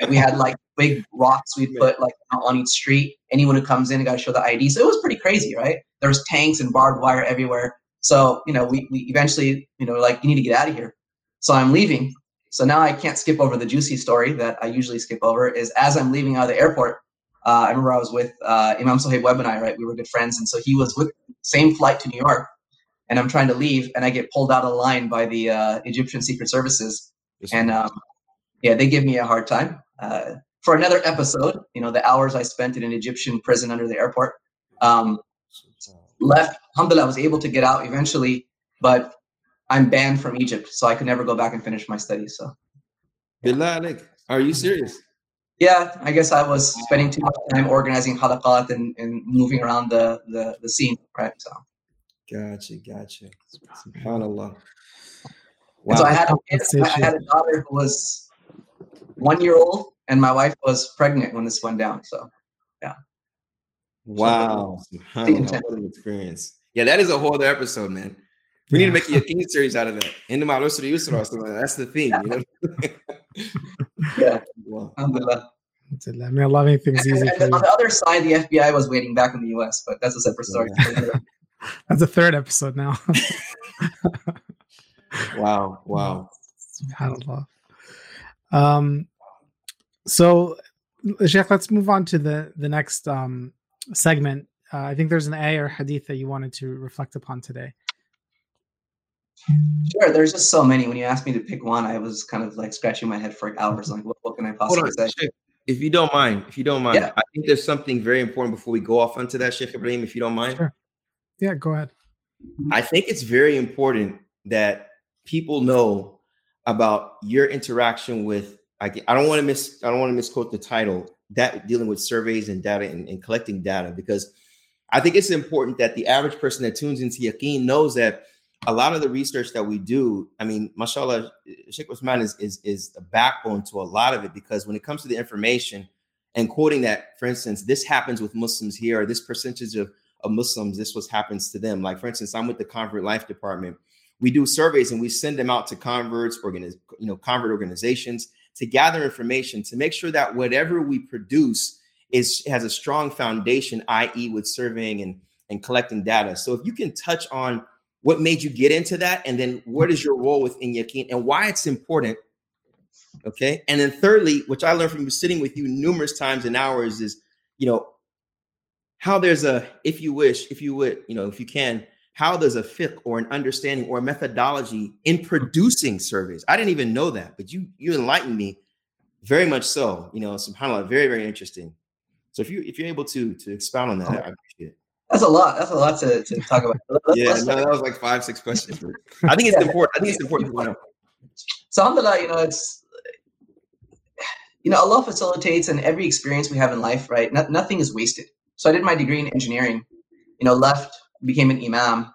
S3: and we had like big rocks we put like on each street. Anyone who comes in got to show the ID. So it was pretty crazy, right? There was tanks and barbed wire everywhere. So you know, we, we eventually you know like you need to get out of here. So I'm leaving. So now I can't skip over the juicy story that I usually skip over. Is as I'm leaving out of the airport, uh, I remember I was with uh, Imam Suhaib Webb and I, right? We were good friends, and so he was with same flight to New York, and I'm trying to leave, and I get pulled out of line by the uh, Egyptian Secret Services, and um, yeah, they give me a hard time. Uh, for another episode, you know, the hours I spent in an Egyptian prison under the airport. Um, left, alhamdulillah, I was able to get out eventually, but I'm banned from Egypt, so I could never go back and finish my studies. So,
S2: Bilal, are you serious?
S3: Yeah, I guess I was spending too much time organizing halaqat and, and moving around the, the, the scene, right? So,
S2: gotcha, gotcha. SubhanAllah.
S3: Wow. so I had, a, I had a daughter who was one year old, and my wife was pregnant when this went down. So, yeah.
S2: Wow. So, what an experience. Yeah, that is a whole other episode, man. We yeah. need to make a king series out of that. In the Malusri Yusra or something. That's the theme, you know?
S3: yeah. [laughs] Wow. Alhamdulillah.
S1: I mean, a lot of things easy.
S3: And, and on the other side, the FBI was waiting back in the US, but that's a separate story. [laughs]
S1: that's a third episode now. [laughs]
S2: wow. Wow.
S1: SubhanAllah. Um, so, Sheikh, let's move on to the the next um, segment. Uh, I think there's an ayah or hadith that you wanted to reflect upon today.
S3: Sure, there's just so many. When you asked me to pick one, I was kind of like scratching my head for hours. Like, what, what can I possibly say?
S2: Sheikh, if you don't mind, if you don't mind, yeah. I think there's something very important before we go off onto that, Sheikh Ibrahim, if you don't mind.
S1: Sure. Yeah, go ahead.
S2: I think it's very important that people know about your interaction with I, I don't want to miss I don't want to misquote the title that dealing with surveys and data and, and, collecting data because I think it's important that the average person that tunes into Yaqeen knows that a lot of the research that we do, I mean, mashallah, Sheikh Osman is, is is the backbone to a lot of it because when it comes to the information and quoting that, for instance, this happens with Muslims here, or this percentage of, of Muslims, this was happens to them. Like, for instance, I'm with the Convert Life Department. We do surveys and we send them out to converts, organiz- you know, convert organizations to gather information to make sure that whatever we produce is has a strong foundation, i.e., with surveying and, and collecting data. So if you can touch on what made you get into that, and then what is your role within Yaqeen and why it's important. Okay. And then thirdly, which I learned from sitting with you numerous times and hours, is you know, how there's a, if you wish, if you would, you know, if you can, how there's a fiqh or an understanding or a methodology in producing surveys. I didn't even know that, but you you enlightened me very much so. You know, subhanAllah, very, very interesting. So if you if you're able to to expound on that, oh, I appreciate it.
S3: That's a lot. That's a lot to, to talk about.
S2: Let's, yeah, let's no, that was like five, six questions. I think it's important. I think it's important to [laughs] know.
S3: So alhamdulillah, you know, it's you know, Allah facilitates and every experience we have in life, right? No, nothing is wasted. So I did my degree in engineering, you know, left became an imam,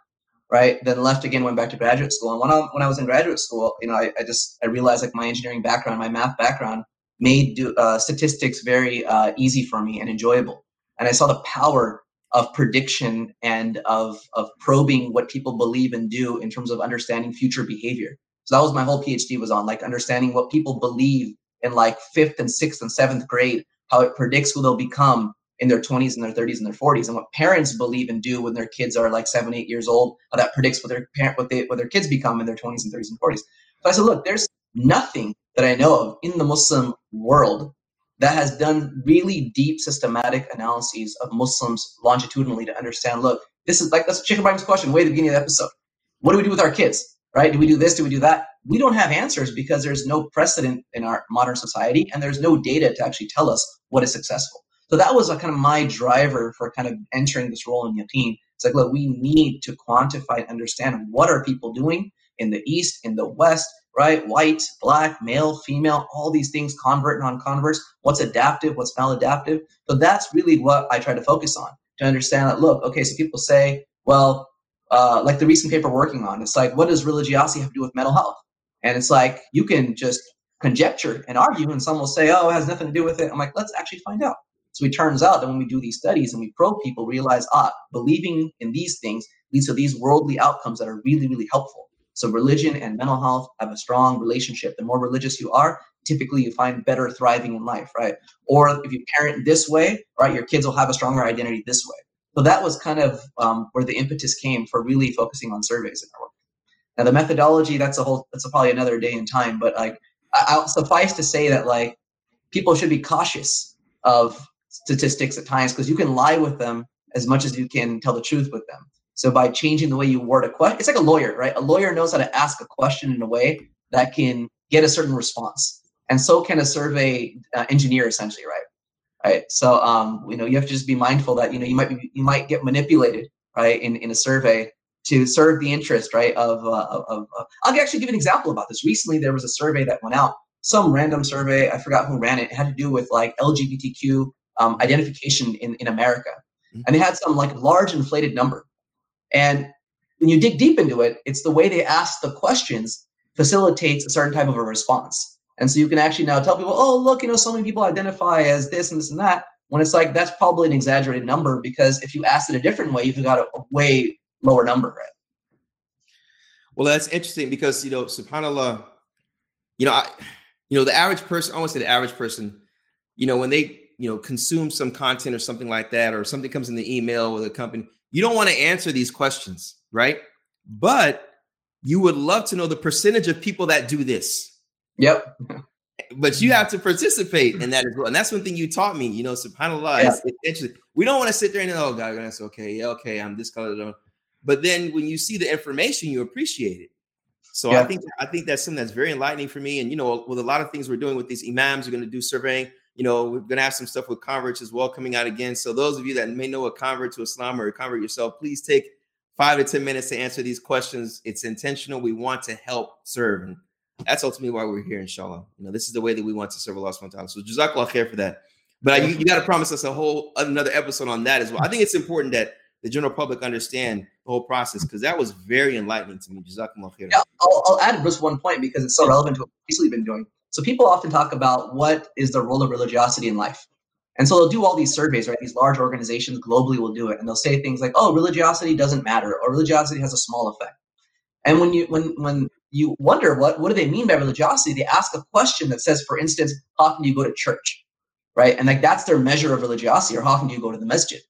S3: right? Then left again, went back to graduate school. And when I, when I was in graduate school, you know, I, I just I realized like my engineering background, my math background, made do, uh, statistics very uh, easy for me and enjoyable. And I saw the power of prediction and of of probing what people believe and do in terms of understanding future behavior. So that was my whole PhD was on like understanding what people believe in like fifth and sixth and seventh grade, how it predicts who they'll become in their 20s and their 30s and their 40s and what parents believe and do when their kids are like seven eight years old how that predicts what their parent what they what their kids become in their 20s and 30s and 40s so i said look there's nothing that i know of in the muslim world that has done really deep systematic analyses of Muslims longitudinally to understand. Look, this is like that's Sheikh Ibrahim's question way at the beginning of the episode. What do we do with our kids? Right? Do we do this? Do we do that? We don't have answers because there's no precedent in our modern society, and there's no data to actually tell us what is successful. So that was a kind of my driver for kind of entering this role in Yaqeen. It's like, look, we need to quantify and understand what are people doing in the East, in the West, right? White, black, male, female, all these things, convert, non-converts, what's adaptive, what's maladaptive. So that's really what I try to focus on to understand that, look, okay, so people say, well, uh, like the recent paper working on, it's like, what does religiosity have to do with mental health? And it's like, you can just conjecture and argue, and some will say, oh, it has nothing to do with it. I'm like, let's actually find out. So it turns out that when we do these studies and we probe people, realize, ah, believing in these things leads to these worldly outcomes that are really, really helpful. So religion and mental health have a strong relationship. The more religious you are, typically you find better thriving in life, right? Or if you parent this way, right, your kids will have a stronger identity this way. So that was kind of um, where the impetus came for really focusing on surveys in our work. Now the methodology, that's a whole, that's a probably another day in time, but like, I'll suffice to say that like people should be cautious of statistics at times because you can lie with them as much as you can tell the truth with them. So by changing the way you word a question, it's like a lawyer, right? A lawyer knows how to ask a question in a way that can get a certain response, and so can a survey uh, engineer, essentially, right? Right. So um, you know, you have to just be mindful that you know you might be, you might get manipulated, right, in in a survey to serve the interest, right, of, uh, of, uh, I'll actually give an example about this. Recently, there was a survey that went out, some random survey, I forgot who ran it. It had to do with like LGBTQ um, identification in in America, mm-hmm. and they had some like large inflated number and when you dig deep into it, it's the way they ask the questions facilitates a certain type of a response. And so you can actually now tell people, oh, look, you know, so many people identify as this and this and that. When it's like, that's probably an exaggerated number because if you ask it a different way, you've got a, way lower number, right?
S2: Well, that's interesting because, you know, subhanAllah, you know, I, you know, the average person, I want to say the average person, you know, when they, you know, consume some content or something like that, or something comes in the email with a company, you don't want to answer these questions, right? But you would love to know the percentage of people that do this.
S3: Yep.
S2: But you have to participate in that as well. And that's one thing you taught me, you know, subhanAllah. Yeah. It's, interesting. We don't want to sit there and, oh, God, that's okay. Yeah, okay, I'm this color. But then when you see the information, you appreciate it. So yeah. I think I think that's something that's very enlightening for me. And you know, with a lot of things we're doing with these imams, we're going to do surveying you know, we're going to have some stuff with converts as well coming out again. So those of you that may know a convert to Islam or a convert yourself, please take five to 10 minutes to answer these questions. It's intentional. We want to help serve. And that's ultimately why we're here, inshallah. You know, this is the way that we want to serve Allah subhanahu wa ta'ala. So jazakallah khair for that. But you, you got to promise us a whole another episode on that as well. I think it's important that the general public understand the whole process because that was very enlightening to me. Jazakumullah khair.
S3: Yeah, I'll, I'll add just one point because it's so relevant to what we've recently been doing. So people often talk about what is the role of religiosity in life. And so they'll do all these surveys, right? These large organizations globally will do it. And they'll say things like, oh, religiosity doesn't matter, or religiosity has a small effect. And when you when when you wonder what what do they mean by religiosity, they ask a question that says, for instance, how often do you go to church? Right? And like that's their measure of religiosity, or how often do you go to the masjid?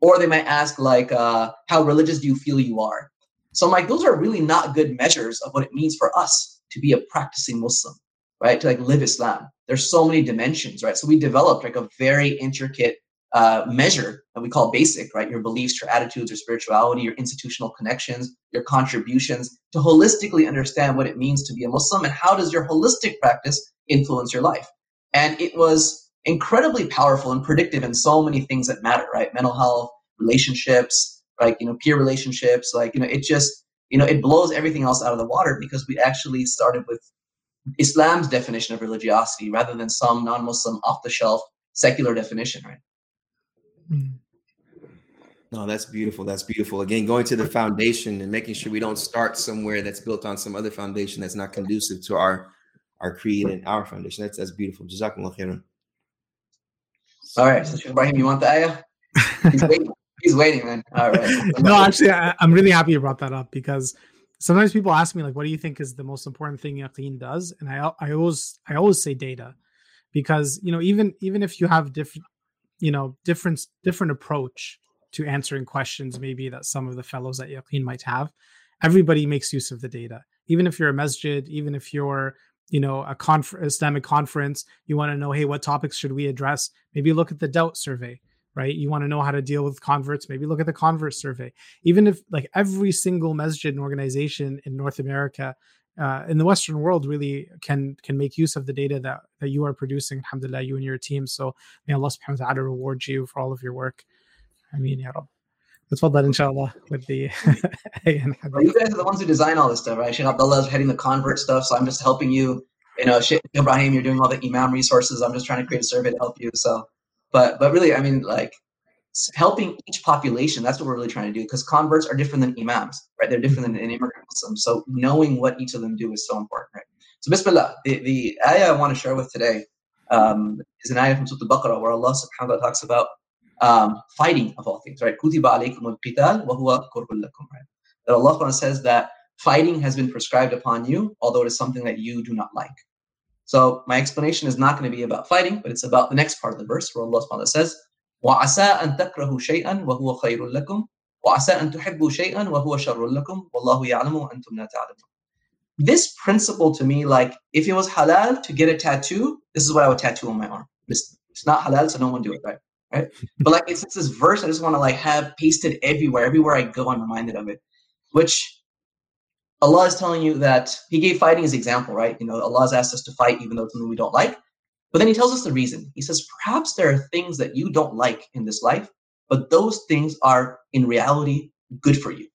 S3: Or they might ask like, uh, how religious do you feel you are? So I'm like, those are really not good measures of what it means for us to be a practicing Muslim right? To like live Islam. There's so many dimensions, right? So we developed like a very intricate uh, measure that we call basic, right? Your beliefs, your attitudes, your spirituality, your institutional connections, your contributions to holistically understand what it means to be a Muslim and how does your holistic practice influence your life. And it was incredibly powerful and predictive in so many things that matter, right? Mental health, relationships, like, you know, peer relationships, like, you know, it just, you know, it blows everything else out of the water because we actually started with Islam's definition of religiosity rather than some non-Muslim off-the-shelf secular definition, right?
S2: Hmm. No, that's beautiful. That's beautiful. Again, going to the foundation and making sure we don't start somewhere that's built on some other foundation that's not conducive to our our creed and our foundation. That's that's beautiful. Jazakumullah khairan.
S3: All right, so Ibrahim, you want the ayah? He's [laughs] waiting. He's waiting, man. All right.
S1: no, actually, I, I'm really happy you brought that up because sometimes people ask me like what do you think is the most important thing Yaqeen does? And i i always i always say data. Because you know even even if you have different you know different different approach to answering questions maybe that some of the fellows at Yaqeen might have everybody makes use of the data. Even if you're a masjid even if you're you know a conf- islamic conference you want to know hey what topics should we address? Maybe look at the doubt survey right you want to know how to deal with converts maybe look at the convert survey even if like every single masjid and organization in north america uh, in the western world really can can make use of the data that that you are producing alhamdulillah you and your team so may allah subhanahu wa ta'ala reward you for all of your work i mean ya Rab. تفضل ان شاء الله with the [laughs]
S3: well, you guys are the ones who design all this stuff right Sheikh Abdullah is heading the convert stuff so I'm just helping you you know Sheikh Ibrahim you're doing all the imam resources I'm just trying to create a survey to help you so but but really I mean like helping each population that's what we're really trying to do because converts are different than imams right they're different than an immigrant Muslim so knowing what each of them do is so important right so bismillah the, the ayah I want to share with today um, is an ayah from Surah Al-Baqarah where Allah subhanahu wa ta'ala talks about um, fighting of all things, right? Kutiba alaykum al-qital wa huwa lakum, right? That Allah says that fighting has been prescribed upon you, although it is something that you do not like. So my explanation is not going to be about fighting, but it's about the next part of the verse where Allah subhanahu says, وَعَسَىٰ أَن تَكْرَهُ شَيْئًا وَهُوَ خَيْرٌ لَكُمْ وَعَسَىٰ أَن تُحِبُّوا شَيْئًا وَهُوَ شَرٌ لَكُمْ وَاللَّهُ يَعْلَمُ وَأَنْتُمْ لَا تَعْلَمُونَ This principle to me, like if it was halal to get a tattoo, this is what I would tattoo on my arm. It's, it's not halal, so no one do it, right? right? [laughs] But like it's, it's this verse I just want to like have pasted everywhere. Everywhere I go, I'm reminded of it. Which Allah is telling you that He gave fighting as example, right? You know, Allah has asked us to fight even though it's something we don't like. But then He tells us the reason. He says, perhaps there are things that you don't like in this life, but those things are in reality good for you.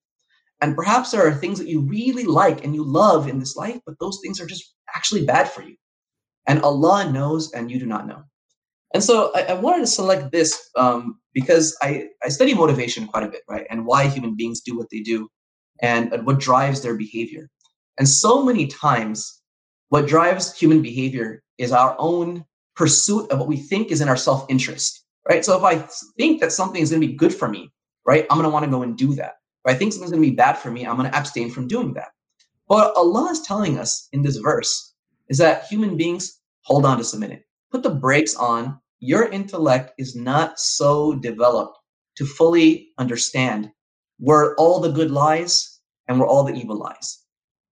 S3: And perhaps there are things that you really like and you love in this life, but those things are just actually bad for you. And Allah knows and you do not know. And so I, I wanted to select this um, because I, I study motivation quite a bit, right? And why human beings do what they do and, and what drives their behavior. And so many times, what drives human behavior is our own pursuit of what we think is in our self interest, right? So if I think that something is going to be good for me, right, I'm going to want to go and do that. If I think something's going to be bad for me, I'm going to abstain from doing that. But Allah is telling us in this verse is that human beings hold on just a minute, put the brakes on your intellect is not so developed to fully understand where all the good lies and where all the evil lies.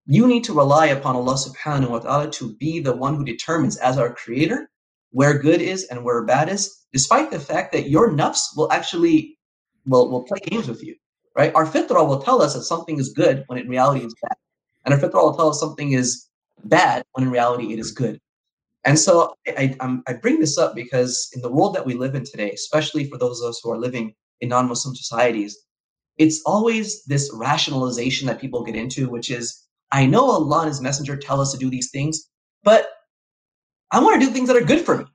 S3: You need to rely upon Allah subhanahu wa ta'ala to be the one who determines as our creator where good is and where bad is, despite the fact that your nafs will actually will, will play games with you. Right? Our fitrah will tell us that something is good when in reality it's bad. And our fitrah will tell us something is bad when in reality it is good. And so I, I, I, bring this up because in the world that we live in today, especially for those of us who are living in non Muslim societies, it's always this rationalization that people get into, which is, I know Allah and His Messenger tell us to do these things, but I want to do things that are good for me,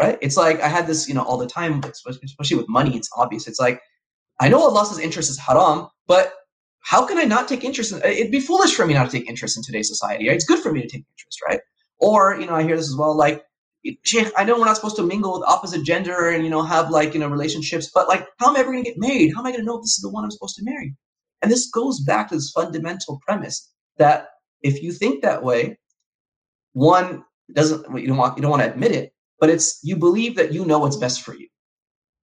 S3: right? It's like I had this, you know, all the time, especially with money. It's obvious. It's like I know Allah says interest is haram, but how can I not take interest in? It'd be foolish for me not to take interest in today's society. Right? It's good for me to take interest, right? Or, you know, I hear this as well, like, Sheikh, I know we're not supposed to mingle with opposite gender and, you know, have like, you know, relationships, but like, how am I ever going to get married? How am I going to know if this is the one I'm supposed to marry? And this goes back to this fundamental premise that if you think that way, one doesn't, you don't want, you don't want to admit it, but it's, you believe that you know what's best for you.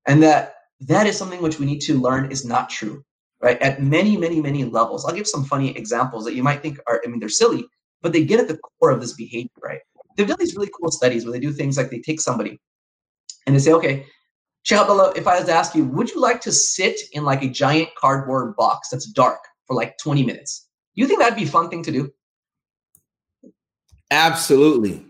S3: And that that is something which we need to learn is not true, right? At many, many, many levels. I'll give some funny examples that you might think are, I mean, they're silly, but they get at the core of this behavior, right? They've done these really cool studies where they do things like they take somebody and they say, okay, Sheikh Abdullah, if I was to ask you, would you like to sit in like a giant cardboard box that's dark for like 20 minutes? Do you think that'd be a fun thing to do?
S2: Absolutely.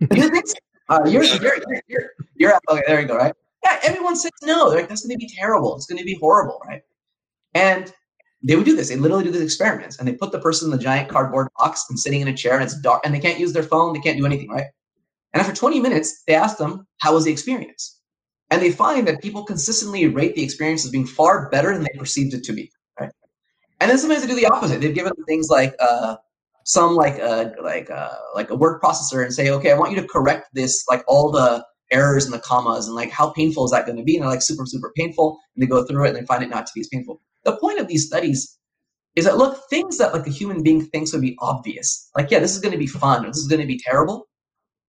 S3: You think so? uh, you're, you're, you're, you're, you're, okay, there you go, right? Yeah, everyone says no. like, that's going to be terrible. It's going to be horrible, right? And they would do this. They literally do these experiments and they put the person in the giant cardboard box and sitting in a chair and it's dark and they can't use their phone. They can't do anything, right? And after 20 minutes, they ask them, how was the experience? And they find that people consistently rate the experience as being far better than they perceived it to be, right? And then sometimes they do the opposite. They've given them things like uh, some like uh, like uh, like a word processor and say, okay, I want you to correct this, like all the errors and the commas and like how painful is that going to be? And they're like super super painful, and they go through it and they find it not to be as painful the point of these studies is that look, things that like a human being thinks would be obvious, like yeah, this is going to be fun or this is going to be terrible,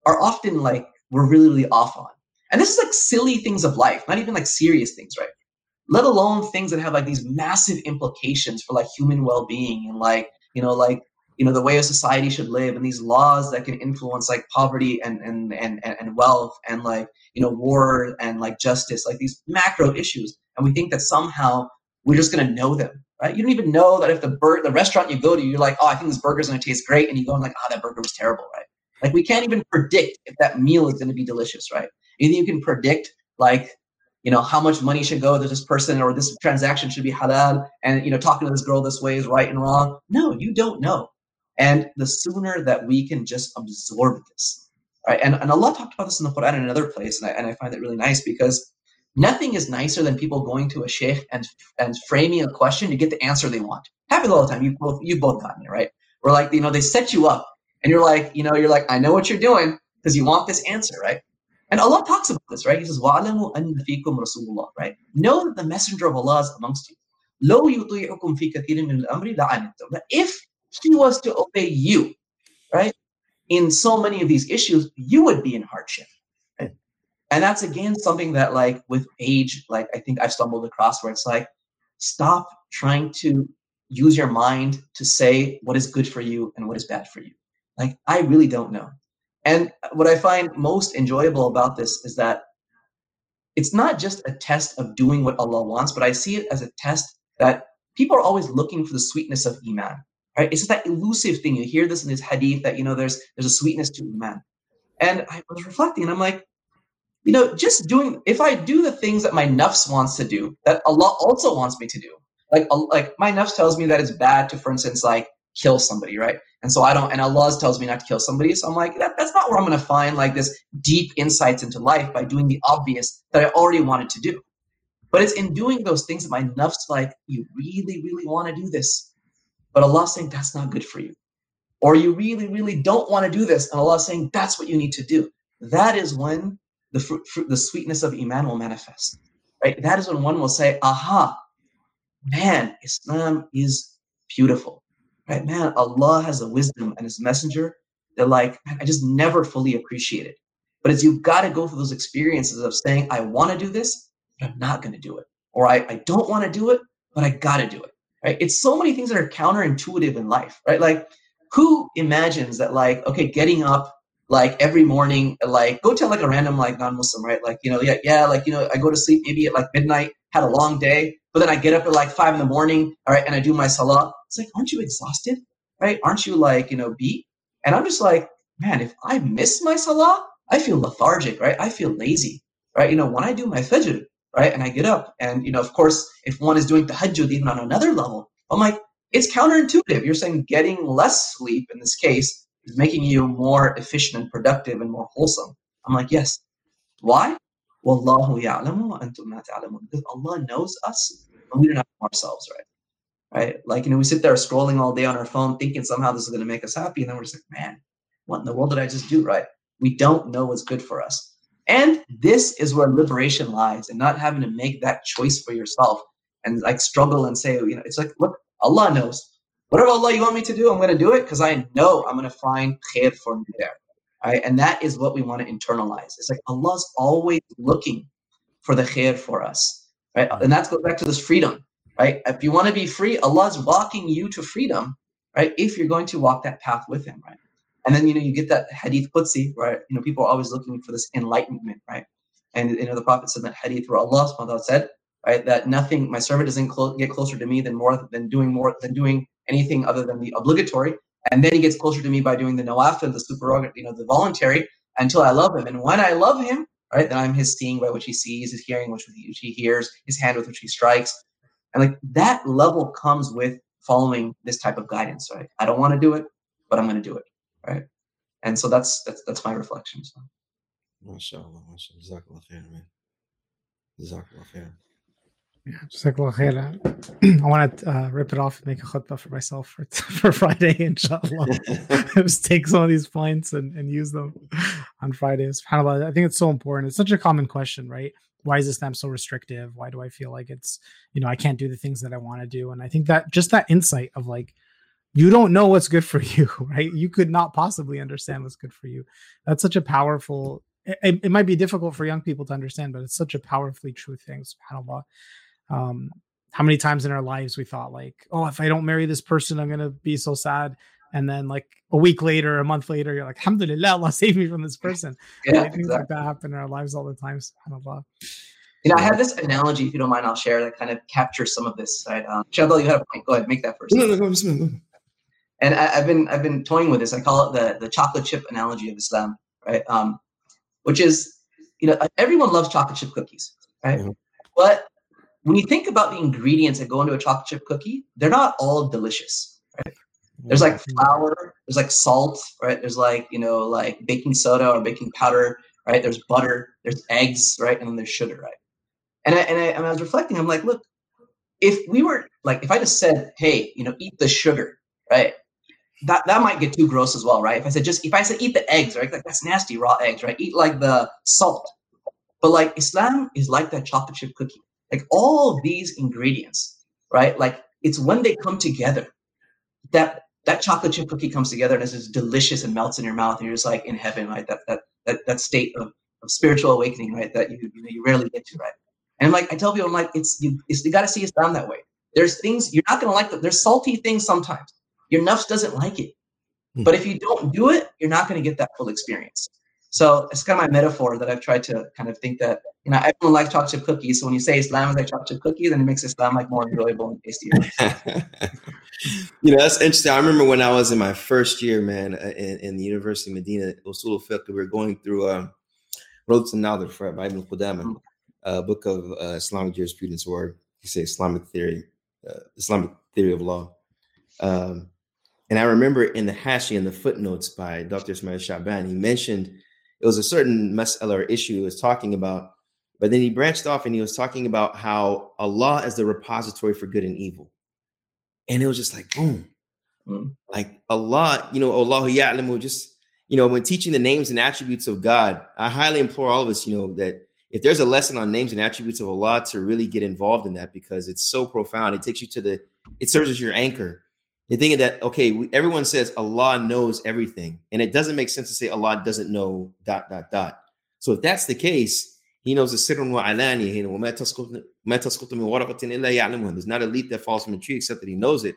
S3: are often like we're really really off on. And this is like silly things of life, not even like serious things, right? Let alone things that have like these massive implications for like human well-being and like you know like you know the way a society should live and these laws that can influence like poverty and and and and wealth and like you know war and like justice like these macro issues and we think that somehow we're just going to know them right? You don't even know that if the bird the restaurant you go to you're like oh i think this burger's going to taste great and you go and like oh that burger was terrible right? Like we can't even predict if that meal is going to be delicious right? Either you can predict like you know how much money should go to this person or this transaction should be halal and you know talking to this girl this way is right and wrong. No you don't know. And the sooner that we can just absorb this right? And, and allah talked about this in the quran in another place and I, and I find it really nice because nothing is nicer than people going to a sheikh and and framing a question to get the answer they want happens all the time you both you've both gotten it right or like you know they set you up and you're like you know you're like i know what you're doing because you want this answer right and Allah talks about this, right? He says, وَعْلَمُوا أَنَّ فِيكُمْ رَسُولُ اللَّهِ, right? Know that the messenger of Allah is amongst you. لَوْ يُطِيعُكُمْ فِي كَثِيرٍ مِنَ الْأَمْرِ لَعَنِتُمْ That if he was to obey you, right, in so many of these issues, you would be in hardship. And that's again something that, like, with age, like, I think I've stumbled across where it's like, stop trying to use your mind to say what is good for you and what is bad for you. Like, I really don't know. And what I find most enjoyable about this is that it's not just a test of doing what Allah wants, but I see it as a test that people are always looking for the sweetness of Iman. Right? It's that elusive thing. You hear this in this hadith that you know there's there's a sweetness to Iman. And I was reflecting and I'm like, you know, just doing if I do the things that my nafs wants to do, that Allah also wants me to do. Like like my nafs tells me that it's bad to, for instance, like kill somebody, right? And so I don't, and Allah tells me not to kill somebody. So I'm like, that, that's not where I'm going to find like this deep insights into life by doing the obvious that I already wanted to do. But it's in doing those things that my nafs like, you really, really want to do this. But Allah's saying that's not good for you. Or you really, really don't want to do this. And Allah's saying that's what you need to do. That is when the fruit, fruit, the sweetness of Iman will manifest. Right? That is when one will say, aha, man, Islam is beautiful right? Man, Allah has a wisdom and His messenger that, like, I just never fully appreciate it. But it's you've got to go through those experiences of saying, I want to do this, but I'm not going to do it. Or I, I don't want to do it, but I got to do it. Right? It's so many things that are counterintuitive in life, right? Like, who imagines that, like, okay, getting up like every morning, like go tell like a random like non-Muslim, right? Like, you know, yeah, yeah, like, you know, I go to sleep maybe at like midnight, had a long day, but then I get up at like five in the morning, all right, and I do my salah. It's like, aren't you exhausted? Right? Aren't you like, you know, beat? And I'm just like, man, if I miss my salah, I feel lethargic, right? I feel lazy, right? You know, when I do my fajr, right, and I get up, and you know, of course, if one is doing the tahajjud even on another level, I'm like, it's counterintuitive. You're saying getting less sleep in this case is making you more efficient and productive and more wholesome. I'm like, yes. Why? Wallahu ya'lamu antum la ta'lamun. Because Allah knows us and we don't know ourselves, right? right? Like, you know, we sit there scrolling all day on our phone thinking somehow this is going to make us happy. And then we're just like, man, what in the world did I just do, right? We don't know what's good for us. And this is where liberation lies and not having to make that choice for yourself and like struggle and say, you know, it's like, look, Allah knows. Whatever Allah you want me to do, I'm going to do it because I know I'm going to find khair for me there. Right? And that is what we want to internalize. It's like Allah's always looking for the khair for us. Right? And that goes back to this freedom right? If you want to be free, Allah's walking you to freedom, right? If you're going to walk that path with Him, right? And then you know you get that hadith qudsi, right? You know people are always looking for this enlightenment, right? And you know the Prophet said that hadith where Allah subhanahu said, right, that nothing, my servant doesn't clo- get closer to me than more than doing more than doing anything other than the obligatory, and then he gets closer to me by doing the nawafil, the super, you know, the voluntary, until I love him. And when I love him, right, then I'm his seeing by which he sees, his hearing which he hears, his hand with which he strikes, and like that level comes with following this type of guidance, right? I don't want to do it, but I'm going to do it, right? And so that's that's that's my reflection. So.
S2: MashaAllah, mashallah. Jazakallah khair, man. Khair.
S1: Yeah, Jazakallah khair. I want to uh, rip it off and make a khutbah for myself for, [laughs] for Friday, inshallah. [laughs] Just take some of these points and, and use them on Fridays. SubhanAllah. I think it's so important. It's such a common question, right? why is Islam so restrictive? Why do I feel like it's, you know, I can't do the things that I want to do? And I think that just that insight of like, you don't know what's good for [laughs] you, right? You could not possibly understand what's good for you. That's such a powerful, it, it might be difficult for young people to understand, but it's such a powerfully true thing, subhanAllah. Um, how many times in our lives we thought like, oh, if I don't marry this person, I'm going to be so sad. and then like a week later, a month later, you're like, Alhamdulillah, Allah [laughs] saved me from this person.
S3: Yeah,
S1: things
S3: exactly.
S1: like that happen in our lives all the time. SubhanAllah.
S3: You know, I have this analogy, if you don't mind, I'll share that kind of captures some of this. Right, um, Shadal, you had a point. Go ahead, make that first.
S2: No, no, no, Bismillah, go.
S3: and I, have been I've been toying with this. I call it the the chocolate chip analogy of Islam, right? Um, which is, you know, everyone loves chocolate chip cookies, right?
S2: Mhm.
S3: But when you think about the ingredients that go into a chocolate chip cookie, they're not all delicious. Right? There's like flour, there's like salt, right? There's like you know like baking soda or baking powder, right? There's butter, there's eggs, right? And then there's sugar, right? And I, and I, and I was reflecting. I'm like, look, if we were like, if I just said, hey, you know, eat the sugar, right? that that might get too gross as well, right? If I said just if I said eat the eggs, right? Like that's nasty, raw eggs, right? Eat like the salt. But like Islam is like that chocolate chip cookie. Like all of these ingredients, right? Like it's when they come together that that chocolate chip cookie comes together and it's just delicious and melts in your mouth and you're just like in heaven, right? That that that, that state of, of spiritual awakening, right? That you you, know, you rarely get to, right? And like I tell people, I'm like, it's you, it's, you got to see Islam that way. There's things you're not gonna like. Them. There's salty things sometimes. Your nafs doesn't like it,
S2: Hmm.
S3: but if you don't do it, you're not gonna get that full experience. So it's kind of my metaphor that I've tried to kind of think that you know everyone likes chocolate chip cookies. So when you say Islam is like chocolate chip cookies, then it makes Islam like more enjoyable and tastier. [laughs]
S2: you know, that's interesting. I remember when I was in my first year, man, uh, in, in the University of Medina, Usul we were going through um, Rawdat al-Nadhir for Ibn Qudama, a book of uh, Islamic jurisprudence, or you say Islamic theory, uh, Islamic theory of law. Um, and I remember in the Hashi and the footnotes by Dr. Ismail Shaban, he mentioned it was a certain mas'ala or issue he was talking about, but then he branched off and he was talking about how Allah is the repository for good and evil. And it was just like, boom.
S3: Mm.
S2: Like Allah, you know, Allah ya'lamu, just, you know, when teaching the names and attributes of God, I highly implore all of us, you know, that if there's a lesson on names and attributes of Allah to really get involved in that because it's so profound. It takes you to the, it serves as your anchor. You're thinking that okay, we, everyone says Allah knows everything, and it doesn't make sense to say Allah doesn't know dot dot dot. So if that's the case, He knows the sirun wa alani. He knows There's not a leaf that falls from a tree except that He knows it.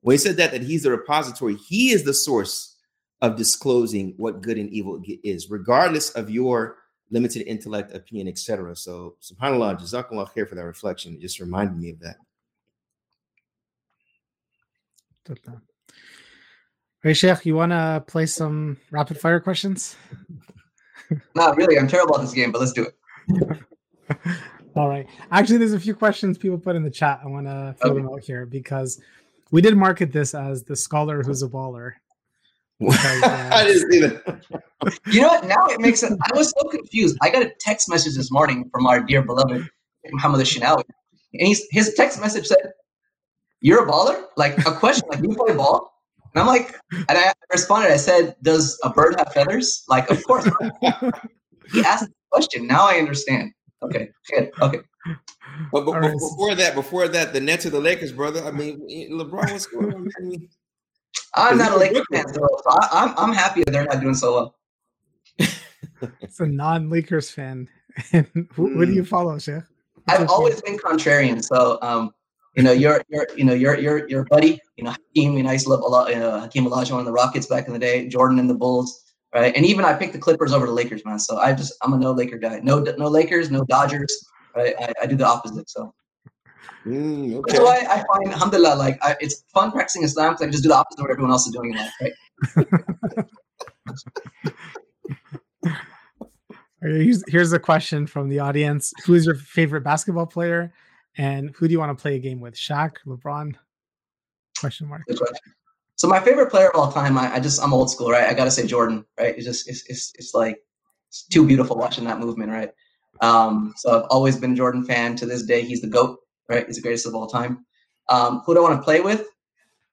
S2: When He said that, that He's the repository, He is the source of disclosing what good and evil is, regardless of your limited intellect, opinion, etc. So, subhanAllah, jazakallah khair for that reflection. It just reminded me of that.
S1: Hey, Sheikh, you want to play some rapid fire questions? [laughs]
S3: Not really. I'm terrible at this game, but let's do it. [laughs]
S1: All right. Actually, there's a few questions people put in the chat. I want to fill okay. them out here because we did market this as the scholar who's a baller.
S2: Because, [laughs] uh, I didn't see that.
S3: You know what? Now it makes sense. I was so confused. I got a text message this morning from our dear beloved Muhammad Shinawi. And he's, his text message said, You're a baller? Like a question, like you play ball? And I'm like, and I responded, I said, Does a bird have feathers? Like, of course. [laughs] he asked the question. Now I understand. Okay, good. Okay.
S2: But, but right. before that, before that, the Nets or the Lakers, brother. I mean, LeBron, what's going on? I mean,
S3: I'm not a Lakers fan, so I, I'm I'm happy that they're not doing so well.
S1: it's a non-Lakers fan. And [laughs] who, who do you follow, Sheikh?
S3: I've always been contrarian, so um, you know, your your you know your your your buddy, you know, Hakeem. You know, I used to love a lot. You know, Hakeem Olajuwon in the Rockets back in the day. Jordan and the Bulls, right? And even I picked the Clippers over the Lakers, man. So I just I'm a no Laker guy. No no Lakers, no Dodgers. Right? I, I do the opposite. So.
S2: Mm, okay.
S3: That's why I find, alhamdulillah, like I, it's fun practicing Islam because I just do the opposite of what everyone else is doing in life, right? [laughs]
S1: here's, here's a question from the audience: Who is your favorite basketball player, and who do you want to play a game with? Shaq, LeBron? Question mark.
S3: So my favorite player of all time, I, I just I'm old school, right? I gotta say Jordan, right? It's just it's it's, it's like it's too beautiful watching that movement, right? Um, so I've always been a Jordan fan. To this day, he's the goat right? He's the greatest of all time. Um, who do I want to play with?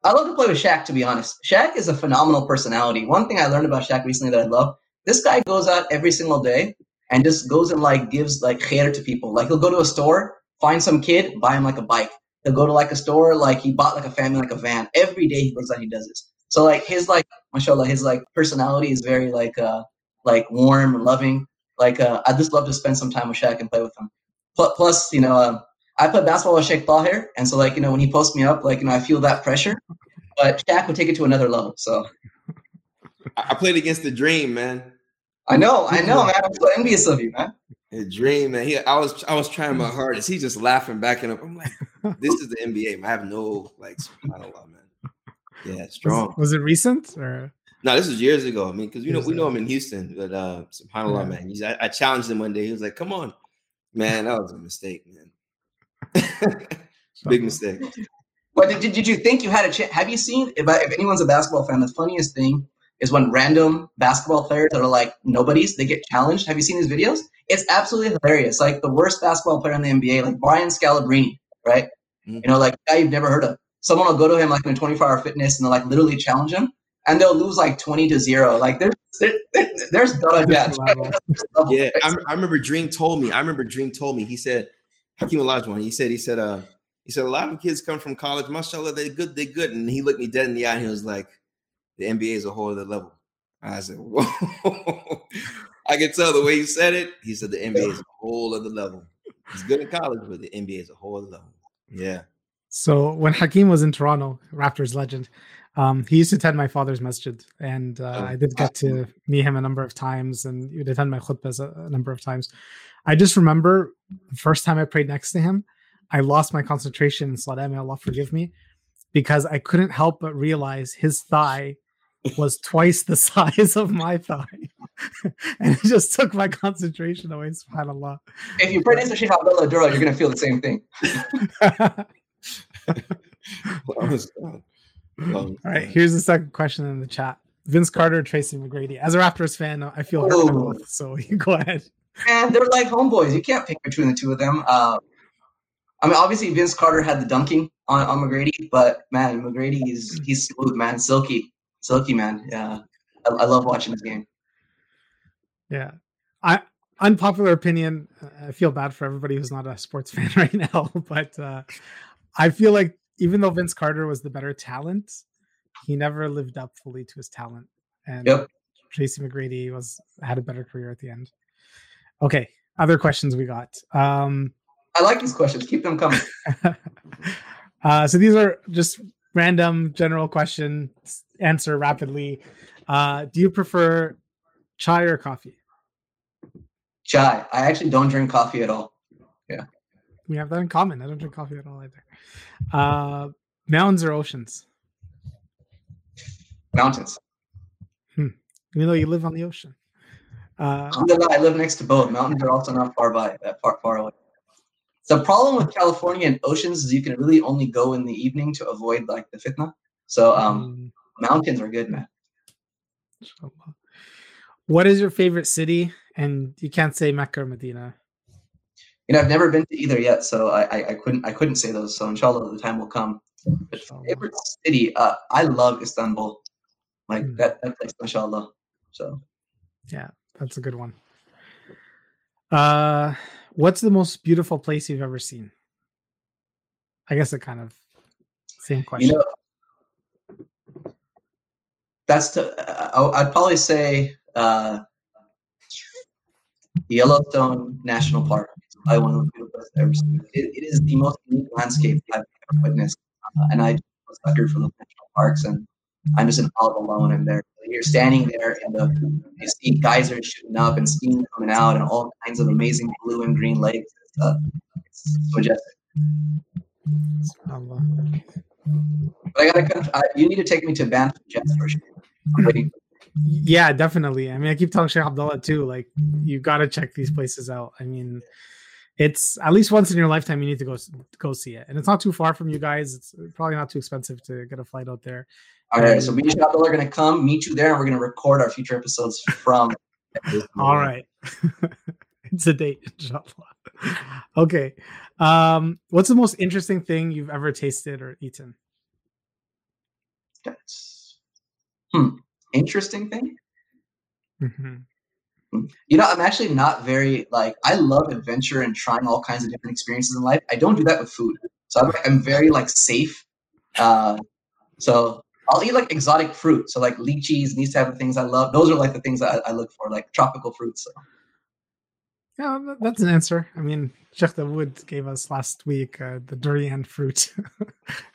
S3: I love to play with Shaq, to be honest. Shaq is a phenomenal personality. One thing I learned about Shaq recently that I love, this guy goes out every single day and just goes and like gives like khair to people. Like he'll go to a store, find some kid, buy him like a bike. He'll go to like a store, like he bought like a family like a van. Every day he goes out, he does this. So like his like, mashallah, his like personality is very like uh like warm and loving. Like uh, I just love to spend some time with Shaq and play with him. Plus, you know, uh, I play basketball with Sheikh Tahir, and so like you know when he posts me up, like you know I feel that pressure, but Shaq would take it to another level. So
S2: I played against the Dream, man.
S3: I know, I know, man. I'm so envious of you, man.
S2: The Dream, man. He, I was, I was trying my hardest. He just laughing, backing up. I'm like, [laughs] this is the NBA. Man. I have no like, I don't know, man. Yeah, strong.
S1: Was, was, it recent or?
S2: No, this was years ago. I mean, because we know we know him in Houston, but uh, subhanallah, yeah. man. He's, I, I, challenged him one day. He was like, "Come on, man, that was a mistake, man. [laughs] Big mistake."
S3: But did, did you think you had a chance? Have you seen if, if anyone's a basketball fan? The funniest thing is when random basketball players that are like nobodies they get challenged. Have you seen these videos? It's absolutely hilarious. Like the worst basketball player in the NBA, like Brian Scalabrine, right? Mm-hmm. You know, like guy you've never heard of. Someone will go to him like in a 24 hour fitness and they'll like literally challenge him and they'll lose like 20 to zero. Like there's there, there's done
S2: Yeah, I, I, remember Dream told me. I remember Dream told me. He said Hakeem Olajuwon. He said he said uh he said a lot of kids come from college. Mashallah, they're good, they're good. And he looked me dead in the eye and he was like, the NBA is a whole other level. I said, whoa. [laughs] I can tell the way you said it. He said the NBA is a whole other level. He's good in college, but the NBA is a whole other level. Yeah.
S1: So when Hakeem was in Toronto, Raptors legend, um, he used to attend my father's masjid, and uh, oh, I did get to meet him a number of times, and he would attend my khutbahs a, a number of times. I just remember the first time I prayed next to him, I lost my concentration in Salah. May Allah forgive me, because I couldn't help but realize his thigh was twice the [laughs] size of my thigh. [laughs] and it just took my concentration away, subhanAllah.
S3: If you pray next to Sheikh Abdullah Oduro, you're going to feel the same thing. [laughs]
S1: All right, here's the second question in the chat. Vince Carter, Tracy McGrady. As a Raptors fan, I feel hurt both, so you go ahead.
S3: And they're like homeboys. You can't pick between the two of them. Uh, I mean, obviously Vince Carter had the dunking on, on McGrady, but man, McGrady is he's smooth, man, silky, silky, man. Yeah, I, I love watching this game.
S1: Yeah, I unpopular opinion. I feel bad for everybody who's not a sports [laughs] fan right now, but uh, I feel like even though Vince Carter was the better talent, he never lived up fully to his talent. And yep. Tracy McGrady was had a better career at the end. Okay, other questions we got. Um,
S3: I like these questions. Keep them coming. [laughs]
S1: uh, so these are just random general questions. Answer rapidly. Uh, do you prefer chai or coffee?
S3: Chai. I actually don't drink coffee at all. Yeah.
S1: We have that in common. I don't drink coffee at all either. Uh, mountains or oceans?
S3: Mountains.
S1: Hmm. Even though you live on the ocean.
S3: Uh, I live next to both. Mountains are also not far by, that far far away. The problem with California and oceans is you can really only go in the evening to avoid like the fitna. So um, mm. Mountains are good, man.
S1: What is your favorite city? And you can't say Mecca or Medina.
S3: You know, I've never been to either yet, so I, I, I couldn't I couldn't say those. So inshallah, the time will come. But favorite city, uh, I love Istanbul, like mm. that that place, inshallah. So,
S1: yeah, that's a good one. Uh, what's the most beautiful place you've ever seen? I guess it kind of same question. You
S3: know, that's the. Uh, I'd probably say uh, Yellowstone National Park I one of the beautiful I've ever seen. It, it is the most unique landscape I've ever witnessed, uh, and I was suckered for the national parks, and I'm just in awe alone. And there, you're standing there, and the you see geysers shooting up and steam coming out, and all kinds of amazing blue and green lakes. It's, uh, it's majestic. But I gotta, I, you need to take me to Banff Jets for sure. I'm
S1: yeah definitely i mean i keep telling Sheikh abdullah too like you got to check these places out i mean it's at least once in your lifetime you need to go go see it, and it's not too far from you guys. It's probably not too expensive to get a flight out there.
S3: All right, so me and Shadul are going to come meet you there, and we're going to record our future episodes from. [laughs]
S1: All right, [laughs] it's a date, inshallah. Okay, um, what's the most interesting thing you've ever tasted or eaten?
S3: That's hmm, interesting thing. Mm-hmm. You know, I'm actually not very like I love adventure and trying all kinds of different experiences in life. I don't do that with food, so I'm, I'm very like safe. Uh, so I'll eat like exotic fruit, so like lychees and these type of things. I love those are like the things that I, I look for, like tropical fruits. So.
S1: Yeah, that's an answer. I mean, Sheikh Wood gave us last week uh, the durian fruit.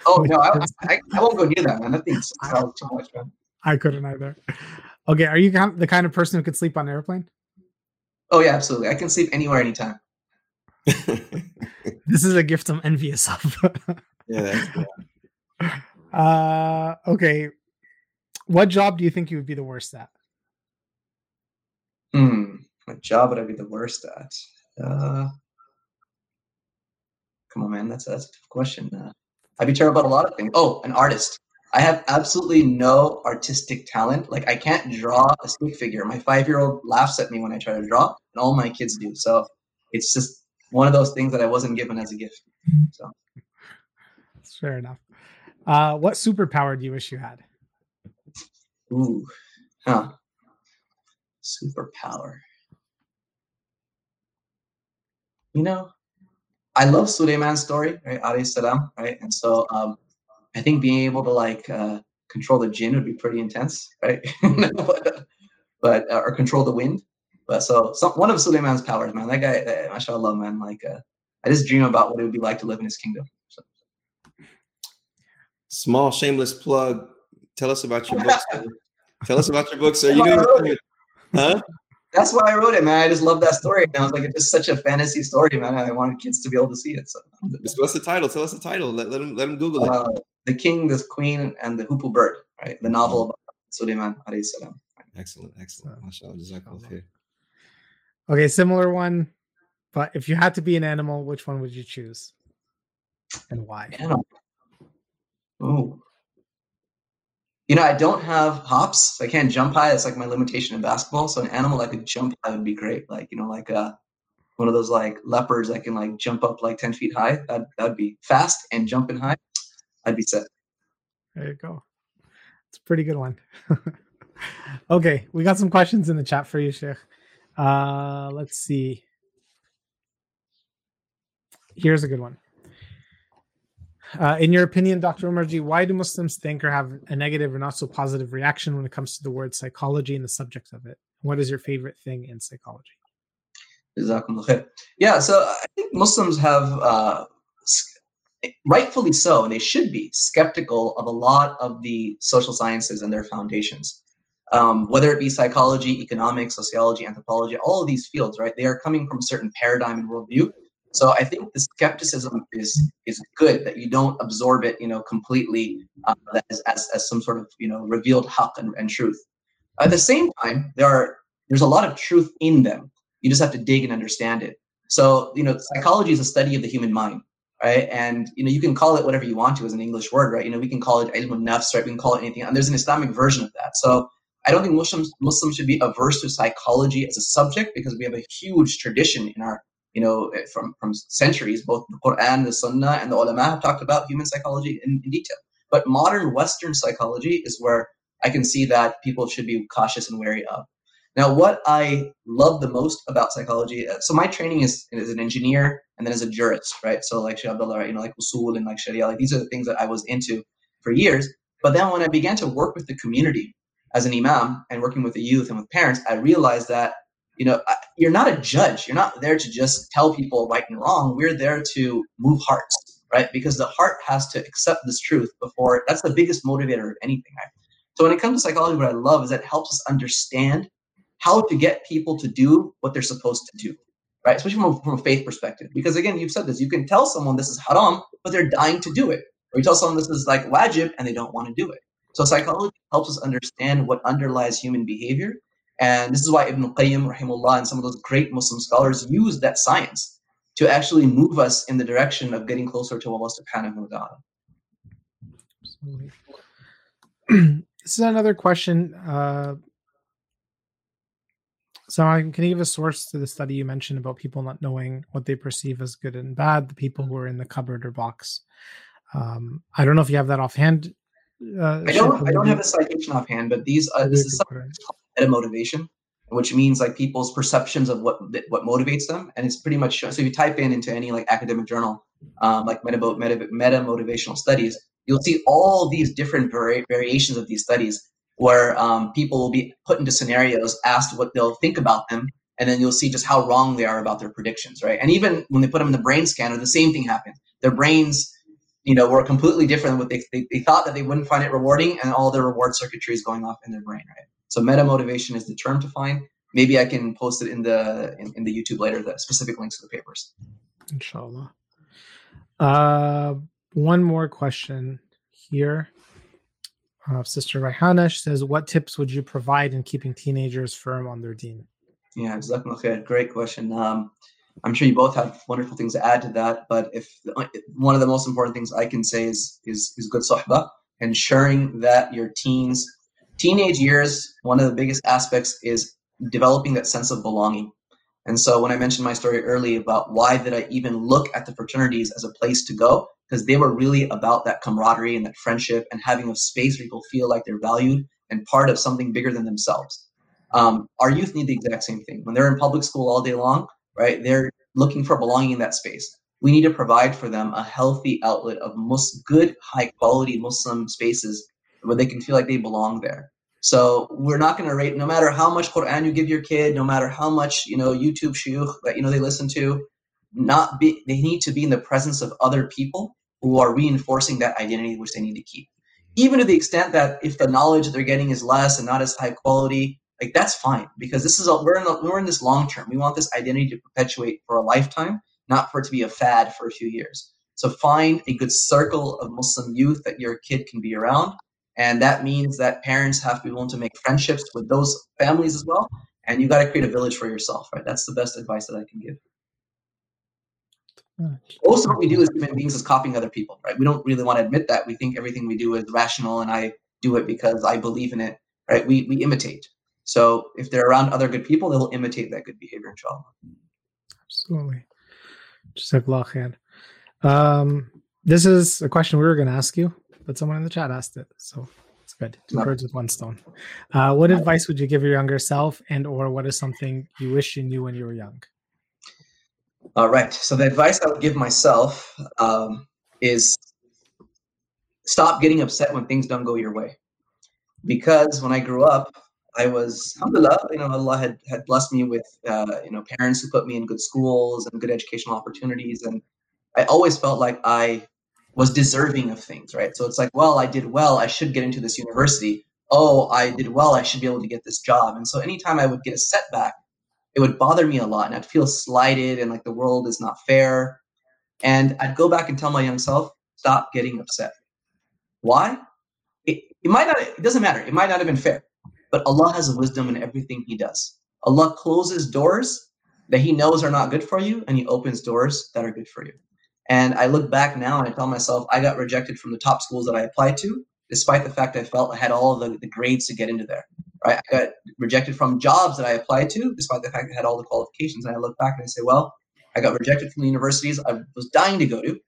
S3: oh [laughs] no, I, I, I, won't go near that, man. That thing's [laughs] too much, man.
S1: I couldn't either. Okay, are you the kind of person who could sleep on an airplane?
S3: Oh yeah, absolutely. I can sleep anywhere, anytime. [laughs] [laughs]
S1: this is a gift I'm envious of.
S2: yeah,
S1: yeah. [laughs] Uh, okay. What job do you think you would be the worst at?
S3: Hmm. What job would I be the worst at? Uh, come on, man. That's that's a tough question. Uh, I'd be terrible at a lot of things. Oh, an artist. I have absolutely no artistic talent. Like I can't draw a stick figure. My five year old laughs at me when I try to draw, and all my kids do. So it's just one of those things that I wasn't given as a gift. So
S1: fair enough. Uh, what superpower do you wish you had?
S3: Ooh, huh? Superpower. You know, I love Suleiman's story, right? Alayhi salam, right? And so um, I think being able to like uh, control the jinn would be pretty intense, right? [laughs] but, but uh, or control the wind. But so some, one of Suleiman's powers, man, that guy, that, mashallah, man, like uh, I just dream about what it would be like to live in his kingdom. So.
S2: Small shameless plug. Tell us about your books. [laughs] Tell us about your books. Are you doing? Huh?
S3: That's why I wrote it, man. I just love that story. And I was like, it's just such a fantasy story, man. I wanted kids to be able to see it. So,
S2: what's the title? Tell us the title. Let, let them let them Google it. Uh,
S3: the King, the Queen, and the Hoopoe Bird. Right, the novel about Suleiman alayhi salam.
S2: Excellent, excellent. MashaAllah.
S1: Okay, similar one. But if you had to be an animal, which one would you choose? And why?
S3: Animal. Oh. You know, I don't have hops. So I can't jump high. That's like my limitation in basketball. So an animal that could jump high would be great. Like, you know, like uh one of those like leopards that can like jump up like 10 feet high. That that'd be fast and jumping high. I'd be set.
S1: There you go. It's a pretty good one. [laughs] okay, we got some questions in the chat for you, Sheikh. Uh let's see. Here's a good one. Uh, in your opinion, Dr. Umarji, why do Muslims think or have a negative or not so positive reaction when it comes to the word psychology and the subject of it? What is your favorite thing in psychology?
S3: Yeah, so I think Muslims have, uh, rightfully so, and they should be skeptical of a lot of the social sciences and their foundations. Um, whether it be psychology, economics, sociology, anthropology, all of these fields, right? They are coming from certain paradigm and worldview so I think the skepticism is is good that you don't absorb it, you know, completely uh, as, as, as some sort of you know revealed haq and, and truth. At the same time, there are there's a lot of truth in them. You just have to dig and understand it. So you know, psychology is a study of the human mind, right? And you know, you can call it whatever you want to as an English word, right? You know, we can call it ilm nafs, right? We can call it anything. And there's an Islamic version of that. So I don't think Muslims Muslims should be averse to psychology as a subject because we have a huge tradition in our you know, eh, from, from centuries, both the Quran, the Sunnah, and the ulama have talked about human psychology in, in detail. But modern Western psychology is where I can see that people should be cautious and wary of. Now, what I love the most about psychology, eh, so my training is as an engineer and then as a jurist, right? So like Sheikh Abdullah, you know, like usul and like Sharia, like these are the things that I was into for years. But then when I began to work with the community as an imam and working with the youth and with parents, I realized that you know you're not a judge. You're not there to just tell people right and wrong. We're there to move hearts right? Because the heart has to accept this truth before that's the biggest motivator of anything right? So when it comes to psychology what i love is that it helps us understand how to get people to do what they're supposed to do right? Especially from a, from a faith perspective. Because again you've said this you can tell someone this is haram but they're dying to do it. Or you tell someone this is like wajib and they don't want to do it. So psychology helps us understand what underlies human behavior. And this is why Ibn Qayyim, rahimullah, and some of those great Muslim scholars use that science to actually move us in the direction of getting closer to Allah subhanahu wa ta'ala. [clears throat]
S1: this is another question. Uh, so, I can you give a source to the study you mentioned about people not knowing what they perceive as good and bad, the people who are in the cupboard or box? Um, I don't know if you have that offhand.
S3: Uh, I don't. I don't have a citation offhand, but these. Uh, this is something meta motivation, which means like people's perceptions of what what motivates them, and it's pretty much so. If you type in into any like academic journal, um, like meta, meta meta motivational studies, you'll see all these different vari- variations of these studies where um, people will be put into scenarios, asked what they'll think about them, and then you'll see just how wrong they are about their predictions, right? And even when they put them in the brain scanner, the same thing happened. Their brains, you know, were completely different than what they, they, they thought that they wouldn't find it rewarding, and all their reward circuitry is going off in their brain, right? So meta motivation is the term to find. Maybe I can post it in the in, in the YouTube later, the specific links to the papers.
S1: Inshallah. Uh, one more question here. Uh, Sister Raihana says, "What tips would you provide in keeping teenagers firm on their deen?"
S3: Yeah, Great question. Um, I'm sure you both have wonderful things to add to that, but if one of the most important things I can say is is, is good sohbah, ensuring that your teens, teenage years, one of the biggest aspects is developing that sense of belonging. And so when I mentioned my story early about why did I even look at the fraternities as a place to go, because they were really about that camaraderie and that friendship and having a space where people feel like they're valued and part of something bigger than themselves. Um, our youth need the exact same thing. When they're in public school all day long, right, they're looking for belonging in that space. We need to provide for them a healthy outlet of most good, high quality Muslim spaces where they can feel like they belong there. So we're not going to rate, no matter how much Quran you give your kid, no matter how much you know YouTube shuyukh that you know they listen to, not be they need to be in the presence of other people who are reinforcing that identity which they need to keep. Even to the extent that if the knowledge that they're getting is less and not as high quality, like that's fine because this is a, we're in the, we're in this long term. We want this identity to perpetuate for a lifetime, not for it to be a fad for a few years. So find a good circle of Muslim youth that your kid can be around, and that means that parents have to be willing to make friendships with those families as well. And you got to create a village for yourself, right? That's the best advice that I can give. Most of what we do as human beings is copying other people, right? We don't really want to admit that. We think everything we do is rational, and I do it because I believe in it, right? We we imitate. So if they're around other good people, they will imitate that good behavior, inshallah.
S1: Absolutely. Jazakallah khair. Um, this is a question we were going to ask you, but someone in the chat asked it. So it's good. Two birds with one stone. Uh, what advice would you give your younger self and or what is something you wish you knew when you were young?
S3: All right. So the advice I would give myself um, is stop getting upset when things don't go your way. Because when I grew up, I was, alhamdulillah, you know, Allah had, had blessed me with, uh, you know, parents who put me in good schools and good educational opportunities. And I always felt like I was deserving of things, right? So it's like, well, I did well, I should get into this university. Oh, I did well, I should be able to get this job. And so anytime I would get a setback, it would bother me a lot and I'd feel slighted and like the world is not fair. And I'd go back and tell my young self, stop getting upset. Why? It, it might not, it doesn't matter. It might not have been fair but Allah has wisdom in everything He does. Allah closes doors that He knows are not good for you, and He opens doors that are good for you. And I look back now and I tell myself, I got rejected from the top schools that I applied to, despite the fact I felt I had all the, the grades to get into there. Right? I got rejected from jobs that I applied to, despite the fact I had all the qualifications. And I look back and I say, well, I got rejected from the universities I was dying to go to.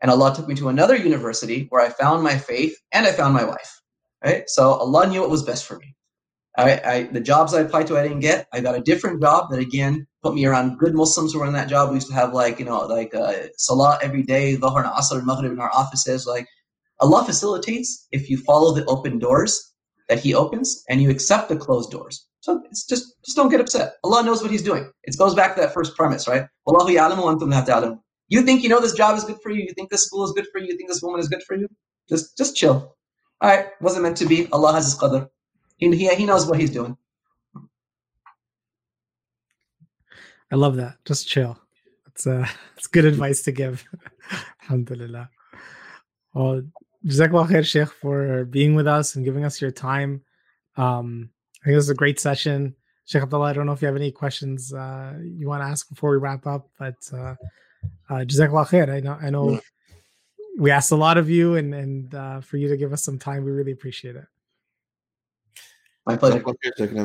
S3: And Allah took me to another university where I found my faith and I found my wife. Right? So Allah knew what was best for me. I, I, the jobs I applied to, I didn't get. I got a different job that again put me around good Muslims who were in that job. We used to have like you know like uh, salah every day, Dhuhr and Asr and Maghrib in our offices. Like Allah facilitates if you follow the open doors that He opens and you accept the closed doors. So it's just just don't get upset. Allah knows what He's doing. It goes back to that first premise, right? You think you know this job is good for you. You think this school is good for you. You think this woman is good for you. Just just chill. All right, wasn't meant to be. Allah has His qadr. He, he, he knows what he's doing.
S1: I love that. Just chill. It's uh [laughs] it's good advice to give. [laughs] Alhamdulillah. Well, Jazakallah khair, Sheikh, for being with us and giving us your time. Um, I think this is a great session. Sheikh Abdullah, I don't know if you have any questions uh, you want to ask before we wrap up, but uh, uh, Jazakallah khair. I know, I know we asked a lot of you, and, and uh, for you to give us some time, we really appreciate it.
S3: My pleasure.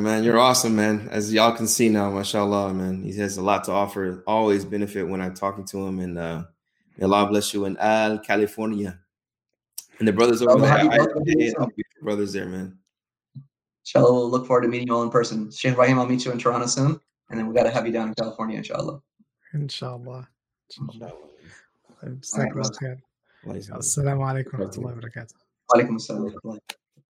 S2: man. You're awesome, man. As y'all can see now, mashallah, man. He has a lot to offer. Always benefit when I'm talking to him. And uh, may Allah bless you in Al, California. And the brothers over there, I, brothers there, man.
S3: Inshallah, we'll look forward to meeting you all in person. Sheikh Rahim, I'll meet you in Toronto soon. And then we got to have you down in California, inshallah.
S1: Inshallah. Inshallah. Assalamu alaikum wa rahmatullahi wa barakatuh.